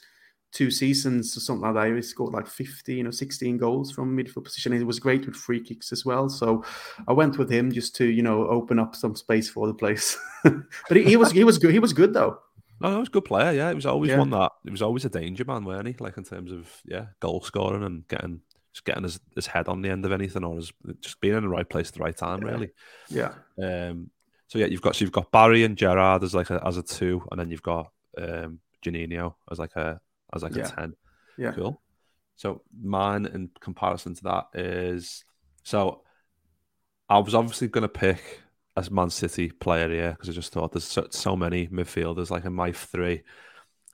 Speaker 3: two seasons or something like that, he scored like 15 or 16 goals from midfield position. He was great with free kicks as well. So I went with him just to you know open up some space for the place. but he, he was he was good. He was good though.
Speaker 2: No, he was a good player. Yeah, he was always
Speaker 3: Yeah.
Speaker 2: one that he was always a danger man, weren't he? Like in terms of yeah, goal scoring and getting just getting his, his head on the end of anything, or his, just being in the right place at the right time,
Speaker 3: Yeah.
Speaker 2: really.
Speaker 3: Yeah.
Speaker 2: Um, so yeah, you've got so you've got Barry and Gerrard as like a, as a two, and then you've got um, Juninho as like a as like
Speaker 3: Yeah.
Speaker 2: a ten.
Speaker 3: Yeah.
Speaker 2: Cool. So mine in comparison to that is so I was obviously going to pick a Man City player here because I just thought there's so, so many midfielders like a my three.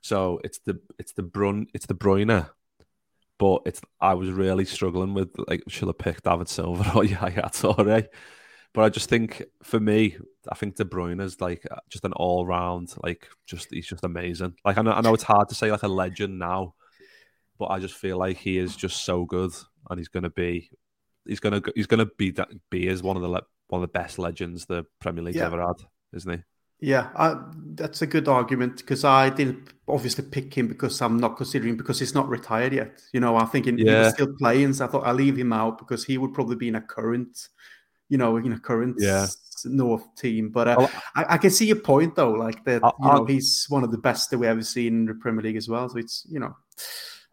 Speaker 2: So it's the it's the Brun it's De Bruyne, but it's I was really struggling with like should I pick David Silva or Yaya Toure, but I just think for me I think De Bruyne is like uh, just an all round like just he's just amazing. Like I know I know it's hard to say like a legend now, but I just feel like he is just so good and he's to be he's to he's to be that be as one of the one of the best legends the Premier League's
Speaker 3: Yeah.
Speaker 2: ever had, isn't he?
Speaker 3: Yeah, I, that's a good argument because I didn't obviously pick him because I'm not considering because he's not retired yet. You know, I'm thinking he
Speaker 2: Yeah.
Speaker 3: was still playing, so I thought I'll leave him out because he would probably be in a current, you know, in a current
Speaker 2: Yeah.
Speaker 3: North team. But uh, I, I can see your point though, like that. You know, he's one of the best that we ever seen in the Premier League as well. So it's you know,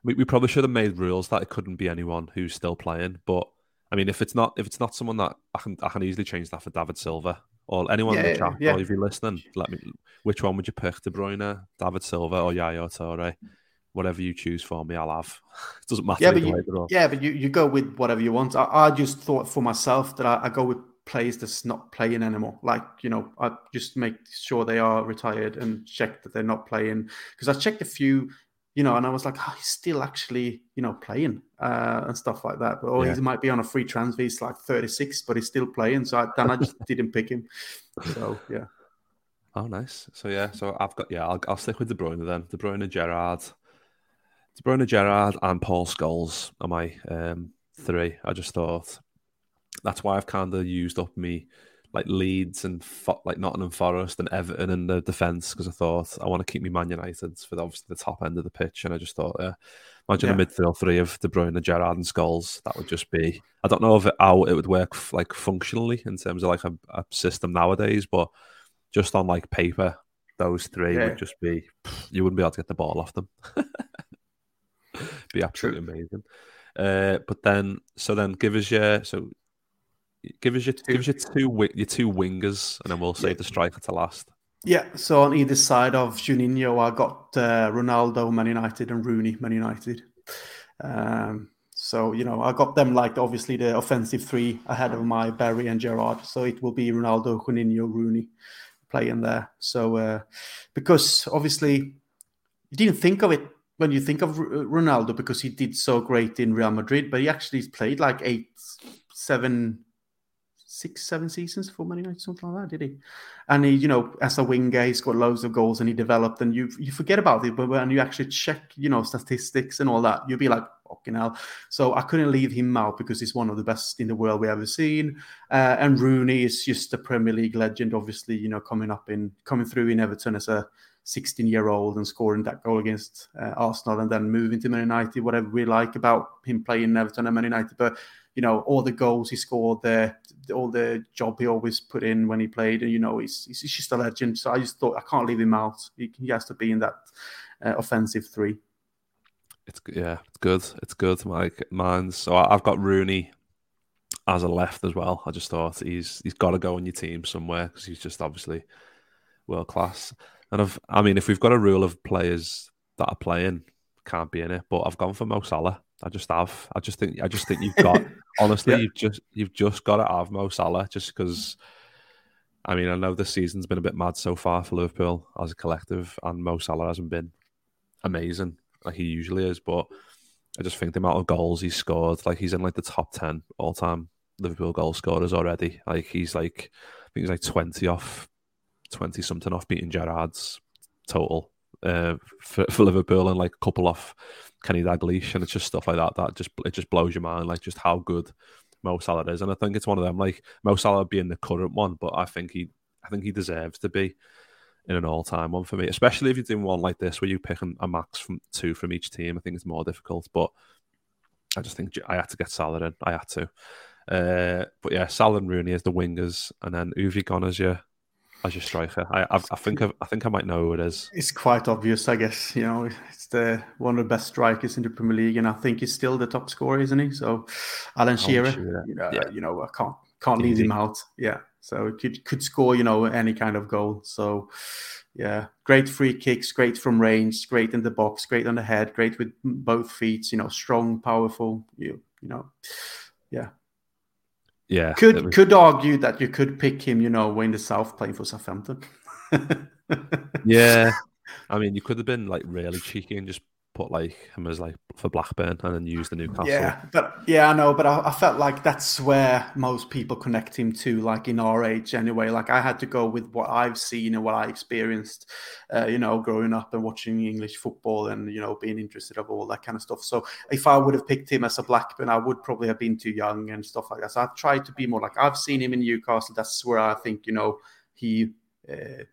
Speaker 2: We, we probably should have made rules that it couldn't be anyone who's still playing. But I mean, if it's not if it's not someone that I can I can easily change that for David Silva or anyone in the chat.
Speaker 3: yeah.
Speaker 2: Or if you're listening, let me. Which one would you pick, De Bruyne, David Silva, or Yaya Toure? Whatever you choose for me, I'll have. It doesn't matter.
Speaker 3: Yeah, but you- yeah, but you, you go with whatever you want. I, I just thought for myself that I, I go with players that's not playing anymore. Like, you know, I just make sure they are retired and check that they're not playing. Because I checked a few, you know, and I was like, oh, he's still actually, you know, playing uh, and stuff like that. But, or
Speaker 2: Yeah.
Speaker 3: he might be on a free transfer. He's like 36, but he's still playing. So I, then I just didn't pick him. So, yeah.
Speaker 2: Oh, nice. So yeah, so I've got yeah, I'll, I'll stick with De Bruyne then. De Bruyne, Gerrard, De Bruyne, Gerrard, and Paul Scholes are my um, three. I just thought that's why I've kind of used up me like Leeds and Fo- like Nottingham Forest and Everton in the defence because I thought I want to keep me Man United for the, obviously the top end of the pitch, and I just thought, yeah, imagine
Speaker 3: Yeah.
Speaker 2: a midfield three of De Bruyne, and Gerrard, and Scholes. That would just be. I don't know if it, how it would work f- like functionally in terms of like a, a system nowadays, but just on like paper, those three
Speaker 3: Yeah.
Speaker 2: would just be. You wouldn't be able to get the ball off them. be absolutely amazing. Uh, but then, so then, give us your so. Give us your give us your two your two wingers, and then we'll save
Speaker 3: Yeah.
Speaker 2: the striker to last.
Speaker 3: Yeah, so on either side of Juninho, I got uh, Ronaldo, Man United, and Rooney, Man United. Um, so you know, I got them like obviously the offensive three ahead of my Barry and Gerrard. So it will be Ronaldo, Juninho, Rooney playing there. So uh, because obviously you didn't think of it when you think of R- Ronaldo because he did so great in Real Madrid, but he actually played like eight, seven, six, seven seasons for Man United, something like that, did he? And he, you know, as a winger, he scored loads of goals and he developed, and you you forget about it, but when you actually check, you know, statistics and all that, you'll be like, fucking hell. So I couldn't leave him out because he's one of the best in the world we ever seen. Uh, and Rooney is just a Premier League legend, obviously, you know, coming up in coming through in Everton as a 16 year old and scoring that goal against uh, Arsenal and then moving to Man United, whatever we like about him playing Everton and Man United. But, you know, all the goals he scored there, all the job he always put in when he played, and, you know, he's, he's just a legend. So I just thought, I can't leave him out. He, he has to be in that uh, offensive three.
Speaker 2: It's yeah, it's good. It's good. Like mine's so I've got Rooney as a left as well. I just thought he's he's got to go on your team somewhere because he's just obviously world class. And I've I mean, if we've got a rule of players that are playing can't be in it, but I've gone for Mo Salah. I just have. I just think I just think you've got honestly
Speaker 3: Yeah.
Speaker 2: you've just you've just got to have Mo Salah just because I mean, I know this season's been a bit mad so far for Liverpool as a collective, and Mo Salah hasn't been amazing like he usually is, but I just think the amount of goals he's scored, like he's in like the top ten all time Liverpool goal scorers already. Like he's like I think he's like twenty off twenty something off beating Gerrard's total uh, for, for Liverpool and like a couple off Kenny Dalglish and it's just stuff like that that just it just blows your mind like just how good Mo Salah is. And I think it's one of them like Mo Salah being the current one but I think he I think he deserves to be in an all-time one for me especially if you're doing one like this where you pick a max from two from each team. I think it's more difficult but I just think I had to get Salah in. I had to. Uh, but yeah Salah and Rooney as the wingers and then Uvi gone as your as your striker. I, I, I think I, I, think I might know who it is.
Speaker 3: It's quite obvious, I guess. You know, it's the one of the best strikers in the Premier League, and I think he's still the top scorer, isn't he? So, Alan oh, Shearer. Shearer. You, know, yeah. you know, I can't can't leave him out. Yeah, so could could score, you know, any kind of goal. So, yeah, great free kicks, great from range, great in the box, great on the head, great with both feet. You know, strong, powerful. You you know, yeah,
Speaker 2: yeah,
Speaker 3: could was... could argue that you could pick him, you know, in the south playing for Southampton.
Speaker 2: yeah, I mean, you could have been like really cheeky and just put like him as like for Blackburn and then use the Newcastle.
Speaker 3: Yeah, but yeah, I know, but I, I, felt like that's where most people connect him to, like in our age anyway. Like I had to go with what I've seen and what I experienced, uh, you know, growing up and watching English football and you know being interested of all that kind of stuff. So if I would have picked him as a Blackburn, I would probably have been too young and stuff like that. So I tried to be more like I've seen him in Newcastle. That's where I think you know he. Uh,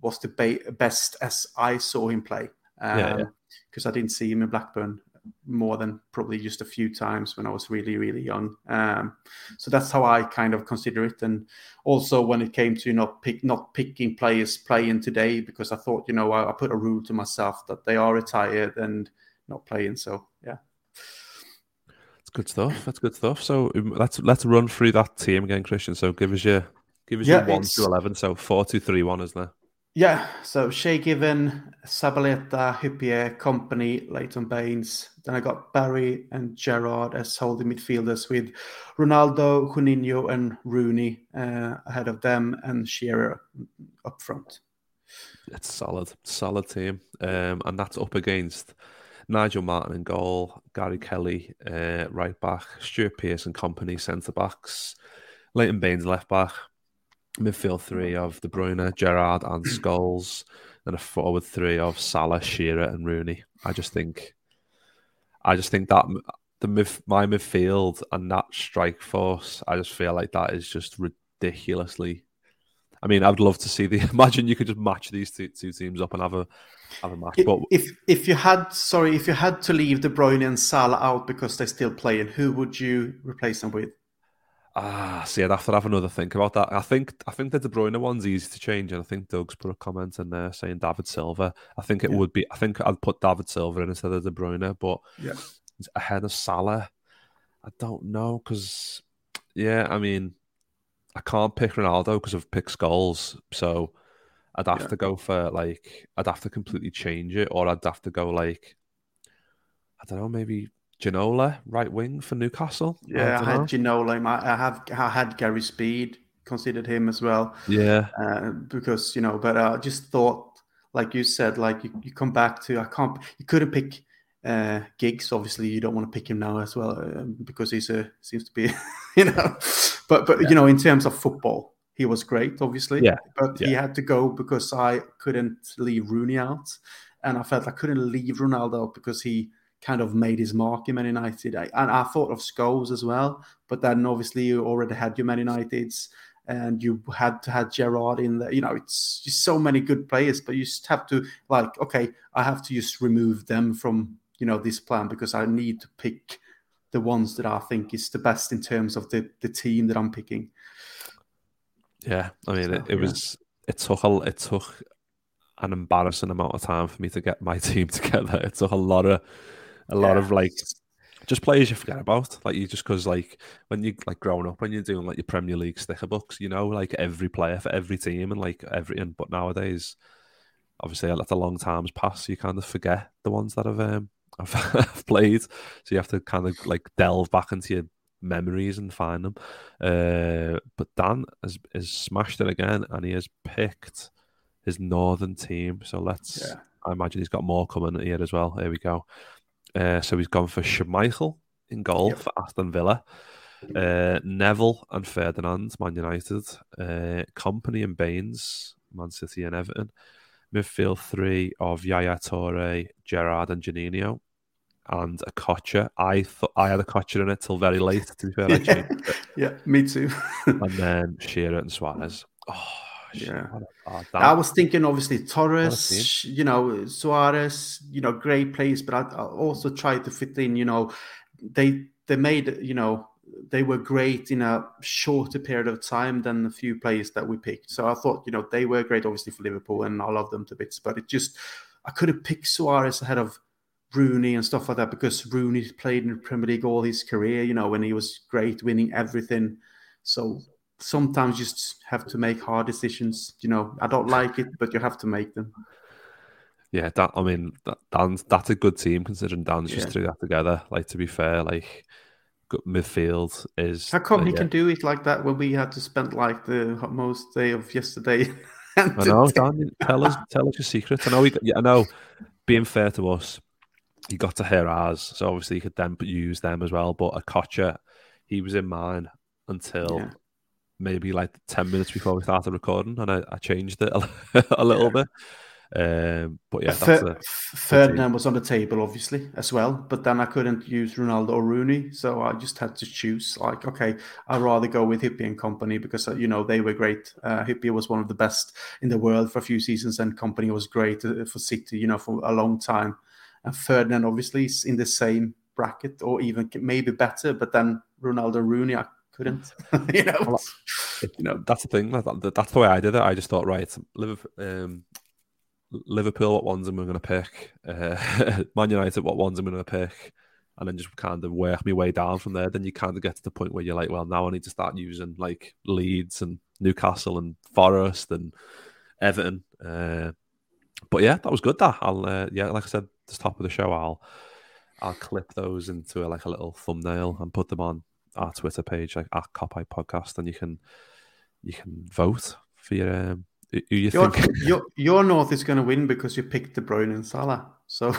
Speaker 3: was the ba- best as I saw him play. Um, yeah, yeah because I didn't see him in Blackburn more than probably just a few times when I was really, really young. Um, so that's how I kind of consider it. And also when it came to not pick, not picking players playing today, because I thought, you know, I, I, put a rule to myself that they are retired and not playing. So yeah.
Speaker 2: That's good stuff. That's good stuff. So um, let's let's run through that team again, Kristian. So give us your give us yeah, your one to eleven. So four two three one, isn't there?
Speaker 3: Yeah, so Shay Given, Zabaleta, Hyypiä, Kompany, Leighton Baines. Then I got Barry and Gerrard as holding midfielders with Ronaldo, Juninho, and Rooney uh, ahead of them, and Shearer up front.
Speaker 2: It's solid, solid team, um, and that's up against Nigel Martyn in goal, Gary Kelly uh, right back, Stuart Pearce and Kompany centre backs, Leighton Baines left back, midfield three of De Bruyne, Gerrard, and Scholes, and a forward three of Salah, Shearer, and Rooney. I just think, I just think that the my midfield and that strike force, I just feel like that is just ridiculously. I mean, I'd love to see the. Imagine you could just match these two, two teams up and have a have a match. But
Speaker 3: if if you had, sorry, if you had to leave De Bruyne and Salah out because they're still playing, who would you replace them with?
Speaker 2: Ah, see, I'd have to have another think about that. I think I think the De Bruyne one's easy to change, and I think Doug's put a comment in there saying David Silva. I think it yeah. would be. I think I'd put David Silva in instead of De Bruyne, but
Speaker 3: yeah.
Speaker 2: ahead of Salah, I don't know because yeah, I mean, I can't pick Ronaldo because I've picked Scholes, so I'd have yeah. to go for like I'd have to completely change it, or I'd have to go like I don't know, maybe Ginola, right wing for Newcastle.
Speaker 3: Yeah, I, I had know. Ginola. I have I had Gary Speed, considered him as well.
Speaker 2: Yeah,
Speaker 3: uh, because you know, but I just thought, like you said, like you, you come back to I can't. You couldn't pick uh, Giggs. Obviously, you don't want to pick him now as well uh, because he's a seems to be, you know. But but yeah. you know, in terms of football, he was great, obviously.
Speaker 2: Yeah.
Speaker 3: But
Speaker 2: yeah.
Speaker 3: he had to go because I couldn't leave Rooney out, and I felt I couldn't leave Ronaldo because he kind of made his mark in Man United. and I thought of Scholes as well, but then obviously you already had your Man Uniteds and you had to have Gerrard in there. You know, it's just so many good players, but you just have to like, okay, I have to just remove them from you know this plan because I need to pick the ones that I think is the best in terms of the the team that I'm picking.
Speaker 2: Yeah, I mean, so, it, it yeah. was it took a it took an embarrassing amount of time for me to get my team together. It took a lot of a lot of like just players you forget about. Like you just because like when you like growing up when you're doing like your Premier League sticker books, you know, like every player for every team and like everything. But nowadays, obviously, that's a long time's passed. So you kind of forget the ones that have um have, have played. So you have to kind of like delve back into your memories and find them. Uh, but Dan has, has smashed it again, and he has picked his northern team. So let's.
Speaker 3: Yeah.
Speaker 2: I imagine he's got more coming here as well. Here we go. Uh, so he's gone for Schmeichel in goal
Speaker 3: Yep.
Speaker 2: for Aston Villa. Uh, Neville and Ferdinand, Man United. Uh, Kompany and Baines, Man City and Everton. Midfield three of Yaya Toure, Gerrard and Juninho. And Okocha. I thought I had Okocha in it till very late. To be fair, it.
Speaker 3: Yeah, me too.
Speaker 2: and then Shearer and Suarez. Oh,
Speaker 3: Yeah.
Speaker 2: a-
Speaker 3: I was thinking, obviously, Torres, you know, Suarez, you know, great plays, but I, I also tried to fit in, you know, they they made, you know, they were great in a shorter period of time than the few players that we picked. So I thought, you know, they were great, obviously, for Liverpool, and I love them to bits. But it just, I could have picked Suarez ahead of Rooney and stuff like that because Rooney played in the Premier League all his career, you know, when he was great, winning everything. So sometimes you just have to make hard decisions. You know, I don't like it, but you have to make them.
Speaker 2: Yeah, that I mean, that, Dan's that's a good team considering Dan's just threw that together. Like to be fair, like midfield is.
Speaker 3: How come
Speaker 2: uh,
Speaker 3: he
Speaker 2: yeah.
Speaker 3: can do it like that when we had to spend like the most day of yesterday?
Speaker 2: I know. Dan. Tell us, tell us your secret. I know. We, yeah, I know. Being fair to us, you got to hear ours, so obviously you could then use them as well. But Okocha, he was in mine until
Speaker 3: Yeah.
Speaker 2: Maybe like ten minutes before we started recording, and I, I changed it a, a little bit. Um, but yeah, that's
Speaker 3: Fer- Ferdinand was on the table, obviously, as well. But then I couldn't use Ronaldo or Rooney, so I just had to choose. Like, okay, I'd rather go with Hyypiä and Kompany because uh, you know they were great. Uh, Hyypiä was one of the best in the world for a few seasons, and Kompany was great uh, for City, you know, for a long time. And Ferdinand, obviously, is in the same bracket or even maybe better. But then Ronaldo, Rooney, I couldn't. you know,
Speaker 2: Well, you know that's the thing. That, that- that's the way I did it. I just thought, right, Liverpool, um, Liverpool, what ones am I going to pick? Uh, Man United, what ones am I going to pick? And then just kind of work my way down from there. Then you kind of get to the point where you're like, well, now I need to start using like Leeds and Newcastle and Forest and Everton. Uh, but yeah, that was good. That I'll uh, yeah, like I said, at the top of the show, I'll I'll clip those into a, like a little thumbnail and put them on our Twitter page, like at Kopite Podcast, and you can you can vote for your um, who who you
Speaker 3: your,
Speaker 2: think.
Speaker 3: your your North is going to win because you picked De Bruyne and Salah. So.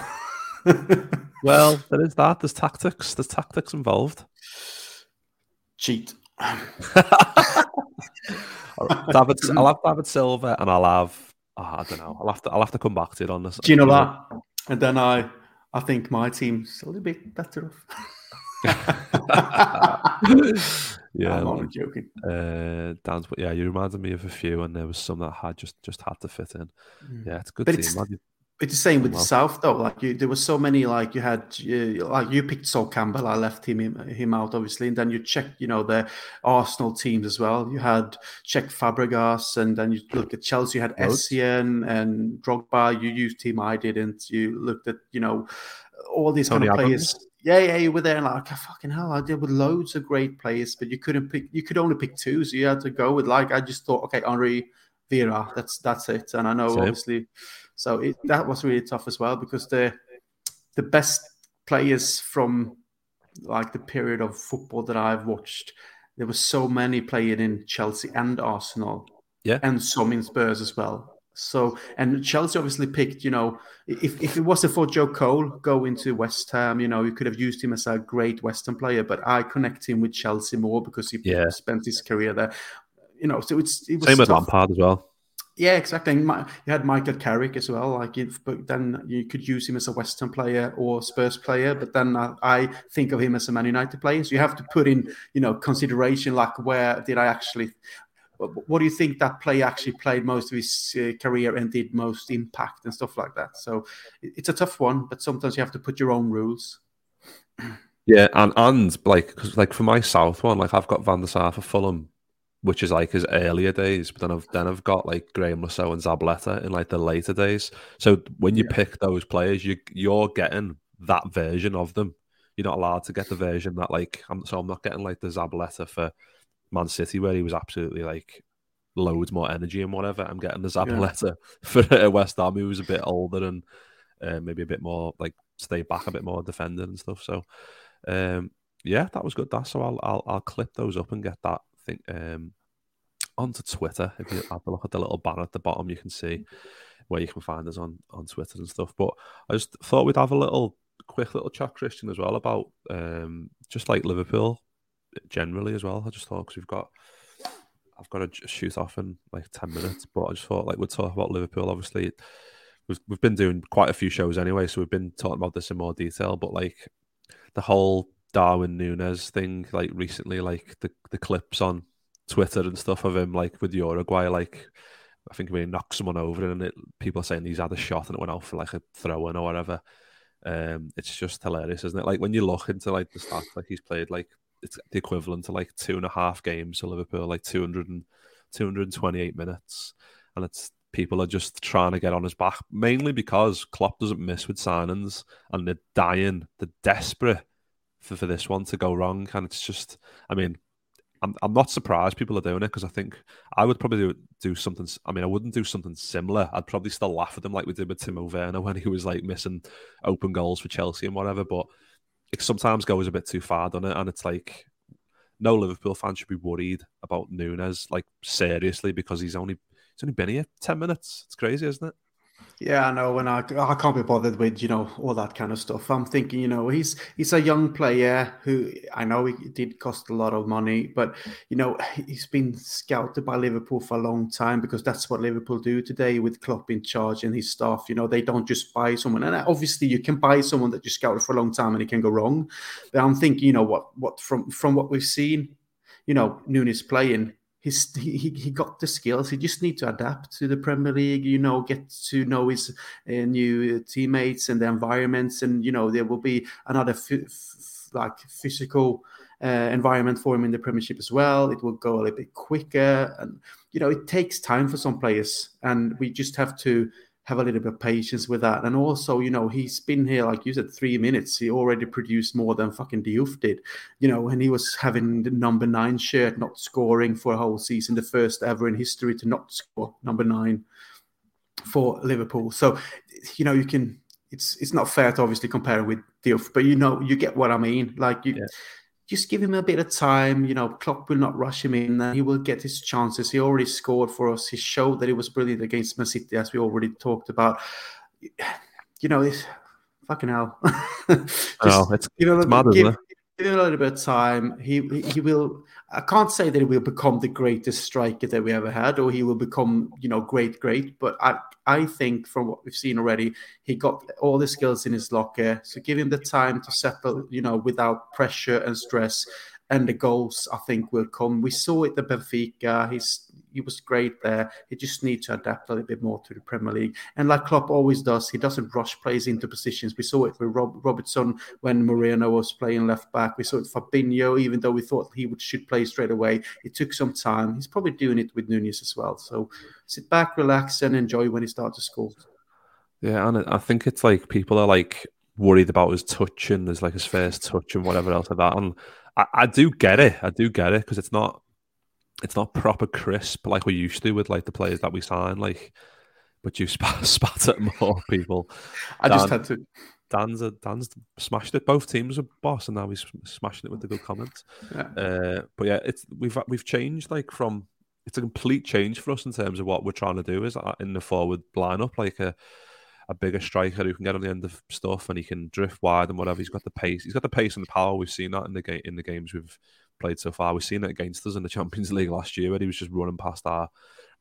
Speaker 2: well, there is that. There's tactics. There's tactics involved.
Speaker 3: cheat.
Speaker 2: All right, David, I'll have David Silva, and I'll have. oh, I don't know. I'll have to. I'll have to come back to it on this.
Speaker 3: Do you know that? And then I, I think my team's a little bit better off.
Speaker 2: Yeah,
Speaker 3: I'm only joking.
Speaker 2: uh, Dan's, but yeah, you reminded me of a few, and there was some that had just just had to fit in. Yeah, it's a good
Speaker 3: But
Speaker 2: team.
Speaker 3: it's- It's the same with
Speaker 2: Well.
Speaker 3: the South, though. Like you, there were so many. Like you had, uh, like you picked Sol Campbell. I left him him out, obviously, and then you check, you know, the Arsenal teams as well. You had check Fabregas, and then you look at Chelsea. You had. Essien and Drogba. You used team I didn't. You looked at, you know, all these
Speaker 2: Tony
Speaker 3: kind of players. Yeah, yeah, you were there and like, "Oh, fucking hell, I did with loads of great players, but you couldn't pick. You could only pick two, so you had to go with like. I just thought, okay, Henry Vieira, that's that's it. And I know
Speaker 2: Same.
Speaker 3: obviously, so it, that was really tough as well because the the best players from like the period of football that I've watched, there were so many playing in Chelsea and Arsenal,
Speaker 2: Yeah.
Speaker 3: and some in Spurs as well. So and Chelsea obviously picked, you know, if, if it wasn't for Joe Cole going to West Ham, you know, you could have used him as a great West Ham player, but I connect him with Chelsea more because he
Speaker 2: Yeah.
Speaker 3: spent his career there. You know, so it's it was
Speaker 2: Same with. Lampard as well.
Speaker 3: Yeah, exactly. You had Michael Carrick as well. Like, if, but then you could use him as a West Ham player or Spurs player. But then I, I think of him as a Man United player. So you have to put in, you know, consideration like where did I actually? What do you think that player actually played most of his uh, career and did most impact and stuff like that? So it's a tough one, but sometimes you have to put your own rules.
Speaker 2: Yeah, and and like 'cause, like for my South one, like I've got Van der Sar for Fulham, which is like his earlier days, but then I've then I've got like Graeme Le Saux and Zabaleta in like the later days. So when you
Speaker 3: Yeah.
Speaker 2: pick those players, you you're getting that version of them. You're not allowed to get the version that like I'm so I'm not getting like the Zabaleta for Man City where he was absolutely like loads more energy and whatever. I'm getting the Zabaleta for uh, West Ham who was a bit older and uh, maybe a bit more like stay back a bit more defending and stuff. So um, yeah, that was good. That so I'll I'll, I'll clip those up and get that thing um, onto Twitter. If you have a look at the little banner at the bottom, you can see where you can find us on on Twitter and stuff. But I just thought we'd have a little quick little chat, Kristian, as well about um, just like Liverpool generally as well. I just thought because we've got I've got to shoot off in like ten minutes, but I just thought like we'd talk about Liverpool. Obviously, we've we've been doing quite a few shows anyway, so we've been talking about this in more detail. But like the whole Darwin Nunez thing, like recently, like the the clips on Twitter and stuff of him, like with Uruguay, like I think he knocked someone over and it, people are saying he's had a shot and it went out for like a throw in or whatever. Um, it's just hilarious, isn't it? Like when you look into like the stats, like he's played like it's the equivalent to like two and a half games for Liverpool, like 200 and 228 minutes, and it's people are just trying to get on his back, mainly because Klopp doesn't miss with signings and they're dying, they're desperate for, for this one to go wrong, and it's just, I mean, I'm, I'm not surprised people are doing it because I think I would probably do, do something. I mean, I wouldn't do something similar. I'd probably still laugh at them like we did with Timo Werner when he was like missing open goals for Chelsea and whatever. But it sometimes goes a bit too far, doesn't it? And it's like no Liverpool fan should be worried about Nunez, like seriously because he's only he's only been here ten minutes. It's crazy, isn't it?
Speaker 3: Yeah, I know, and I, I can't be bothered with you know all that kind of stuff. I'm thinking, you know, he's he's a young player who I know he did cost a lot of money, but you know he's been scouted by Liverpool for a long time because that's what Liverpool do today with Klopp in charge and his staff. You know, they don't just buy someone, and obviously you can buy someone that you scouted for a long time and it can go wrong. But I'm thinking, you know, what what from from what we've seen, you know, Nunez playing he, he got the skills. He just need to adapt to the Premier League. You know, get to know his uh, new teammates and the environments, and you know there will be another f- f- like physical uh, environment for him in the Premiership as well. It will go a little bit quicker, and you know it takes time for some players, and we just have to have a little bit of patience with that. And also, you know, he's been here, like you said, three minutes. He already produced more than fucking Diouf did, you know, and he was having the number nine shirt, not scoring for a whole season, the first ever in history to not score number nine for Liverpool. So, you know, you can, it's it's not fair to obviously compare with Diouf, but you know, you get what I mean. Like you, yeah just give him a bit of time. You know, Klopp will not rush him in. And he will get his chances. He already scored for us. He showed that he was brilliant against Man City, as we already talked about. You know, it's fucking hell.
Speaker 2: just, oh, it's, you know, it's give,
Speaker 3: give him a little bit of time. He he will. I can't say that he will become the greatest striker that we ever had, or he will become you know great, great. But I I think from what we've seen already, he got all the skills in his locker. So give him the time to settle, you know, without pressure and stress. And the goals, I think, will come. We saw it at Benfica. He's he was great there. He just needs to adapt a little bit more to the Premier League. And like Klopp always does, he doesn't rush plays into positions. We saw it with Rob, Robertson when Moreno was playing left back. We saw it for Fabinho, even though we thought he would should play straight away. It took some time. He's probably doing it with Nunez as well. So sit back, relax, and enjoy when he starts to score.
Speaker 2: Yeah, and I think it's like people are like worried about his touch and there's like his first touch and whatever else like that. And I, I do get it. I do get it because it's not it's not proper crisp like we used to with like the players that we sign. Like, but you spat, spat at more people.
Speaker 3: I Dan, just had to.
Speaker 2: Dan's a, Dan's smashed it. Both teams are boss, and now he's smashing it with the good comments. Yeah. Uh, but yeah, it's we've we've changed like from it's a complete change for us in terms of what we're trying to do is uh, in the forward lineup, like a a bigger striker who can get on the end of stuff and he can drift wide and whatever. He's got the pace. He's got the pace and the power. We've seen that in the game in the games we've played so far. We've seen it against us in the Champions League last year where he was just running past our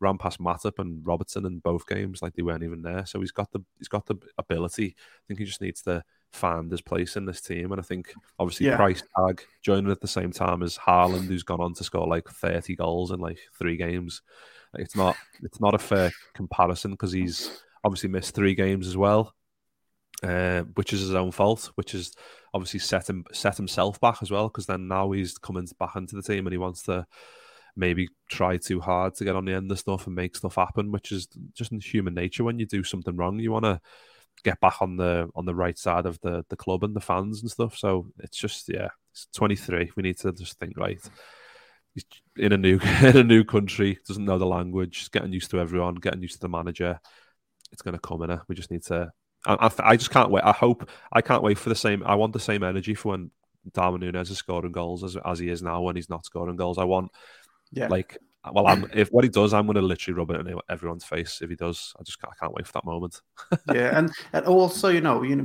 Speaker 2: ran past Matip and Robertson in both games like they weren't even there. So he's got the he's got the ability. I think he just needs to find his place in this team. And I think obviously yeah. price tag joining at the same time as Haaland, who's gone on to score like 30 goals in like three games. It's not it's not a fair comparison because he's obviously missed three games as well. Uh, which is his own fault, which is obviously set him set himself back as well because then now he's coming back into the team and he wants to maybe try too hard to get on the end of stuff and make stuff happen, which is just in human nature. When you do something wrong, you want to get back on the on the right side of the the club and the fans and stuff. So it's just yeah, it's 23. We need to just think right. He's in a new in a new country, doesn't know the language, getting used to everyone, getting used to the manager. It's going to come in. We just need to I, I, just can't wait. I hope I can't wait for the same. I want the same energy for when Darwin Nunez is scoring goals as as he is now when he's not scoring goals. I want
Speaker 3: Yeah.
Speaker 2: like well, I'm if what he does, I'm going to literally rub it in everyone's face. If he does, I just can't, I can't wait for that moment.
Speaker 3: yeah, and and also you know you know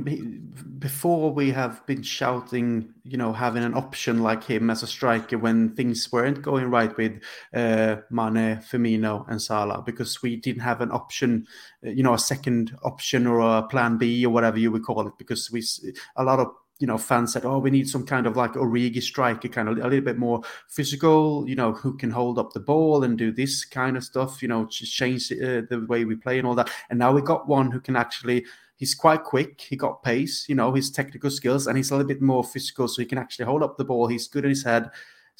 Speaker 3: before we have been shouting you know having an option like him as a striker when things weren't going right with uh, Mane, Firmino, and Salah because we didn't have an option, uh, you know, a second option or a plan B or whatever you would call it because we a lot of you know fans said oh we need some kind of like Origi striker kind of a little bit more physical you know who can hold up the ball and do this kind of stuff you know just change uh, the way we play and all that. And now we got one who can actually he's quite quick he got pace you know his technical skills and he's a little bit more physical so he can actually hold up the ball he's good in his head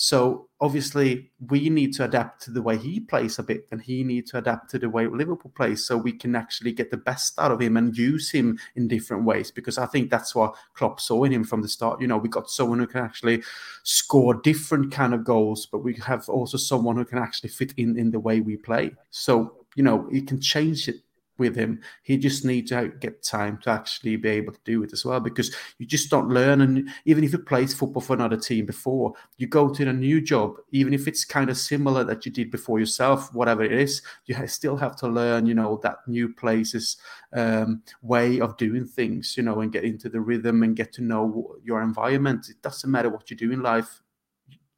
Speaker 3: so obviously we need to adapt to the way he plays a bit and he needs to adapt to the way liverpool plays so we can actually get the best out of him and use him in different ways because i think that's what klopp saw in him from the start. You know we got someone who can actually score different kind of goals but we have also someone who can actually fit in in the way we play. So you know he can change it with him. He just needs to get time to actually be able to do it as well because you just don't learn. And even if you played football for another team before, you go to a new job, even if it's kind of similar that you did before yourself, whatever it is, you still have to learn, you know, that new place's um, way of doing things, you know, and get into the rhythm and get to know your environment. It doesn't matter what you do in life.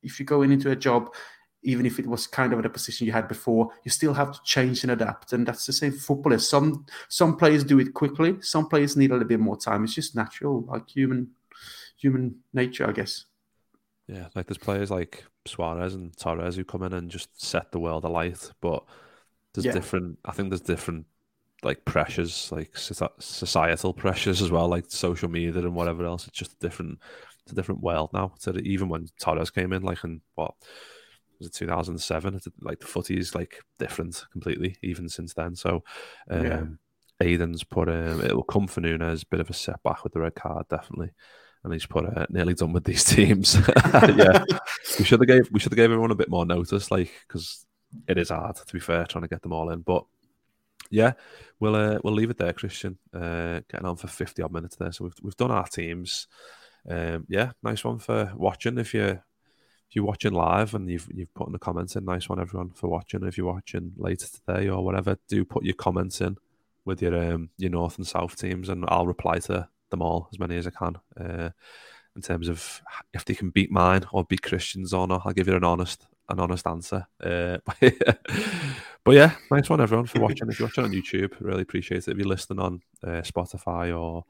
Speaker 3: If you're going into a job, even if it was kind of the position you had before, you still have to change and adapt. And that's the same for footballers. Some some players do it quickly. Some players need a little bit more time. It's just natural, like human human nature, I guess.
Speaker 2: Yeah, like there's players like Suarez and Torres who come in and just set the world alight, but there's
Speaker 3: Yeah.
Speaker 2: different. I think there's different like pressures, like societal pressures as well, like social media and whatever else. It's just a different, it's a different world now. So even when Torres came in, like in what was it 2007? Like the footy is like different completely, even since then. So, um,
Speaker 3: Yeah.
Speaker 2: Aiden's put um, it will come for Nunez, bit of a setback with the red card, definitely. And he's put uh, nearly done with these teams. yeah, we should have gave we should have gave everyone a bit more notice, like because it is hard to be fair trying to get them all in. But yeah, we'll uh, we'll leave it there, Kristian. Uh, getting on for fifty odd minutes there, so we've we've done our teams. Um, yeah, nice one for watching. If you if you're watching live and you've you've put in the comments in, nice one everyone for watching. If you're watching later today or whatever, do put your comments in with your um your north and south teams, and I'll reply to them all as many as I can. Uh, in terms of if they can beat mine or beat Kristian's or not, I'll give you an honest an honest answer. Uh, but yeah, nice one everyone for watching. If you're watching on YouTube, really appreciate it. If you're listening on uh, Spotify or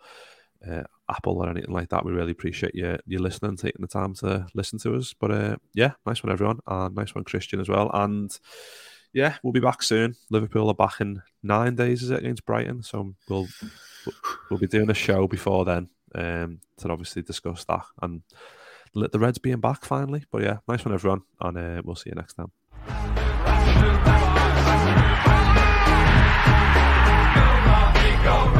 Speaker 2: uh, Apple or anything like that, we really appreciate you you listening, taking the time to listen to us. But uh, yeah, nice one everyone, and nice one Kristian as well. And yeah, we'll be back soon. Liverpool are back in nine days, is it against Brighton? So we'll we'll be doing a show before then um, to obviously discuss that and let the Reds being back finally. But yeah, nice one everyone, and uh, we'll see you next time.
Speaker 4: Sports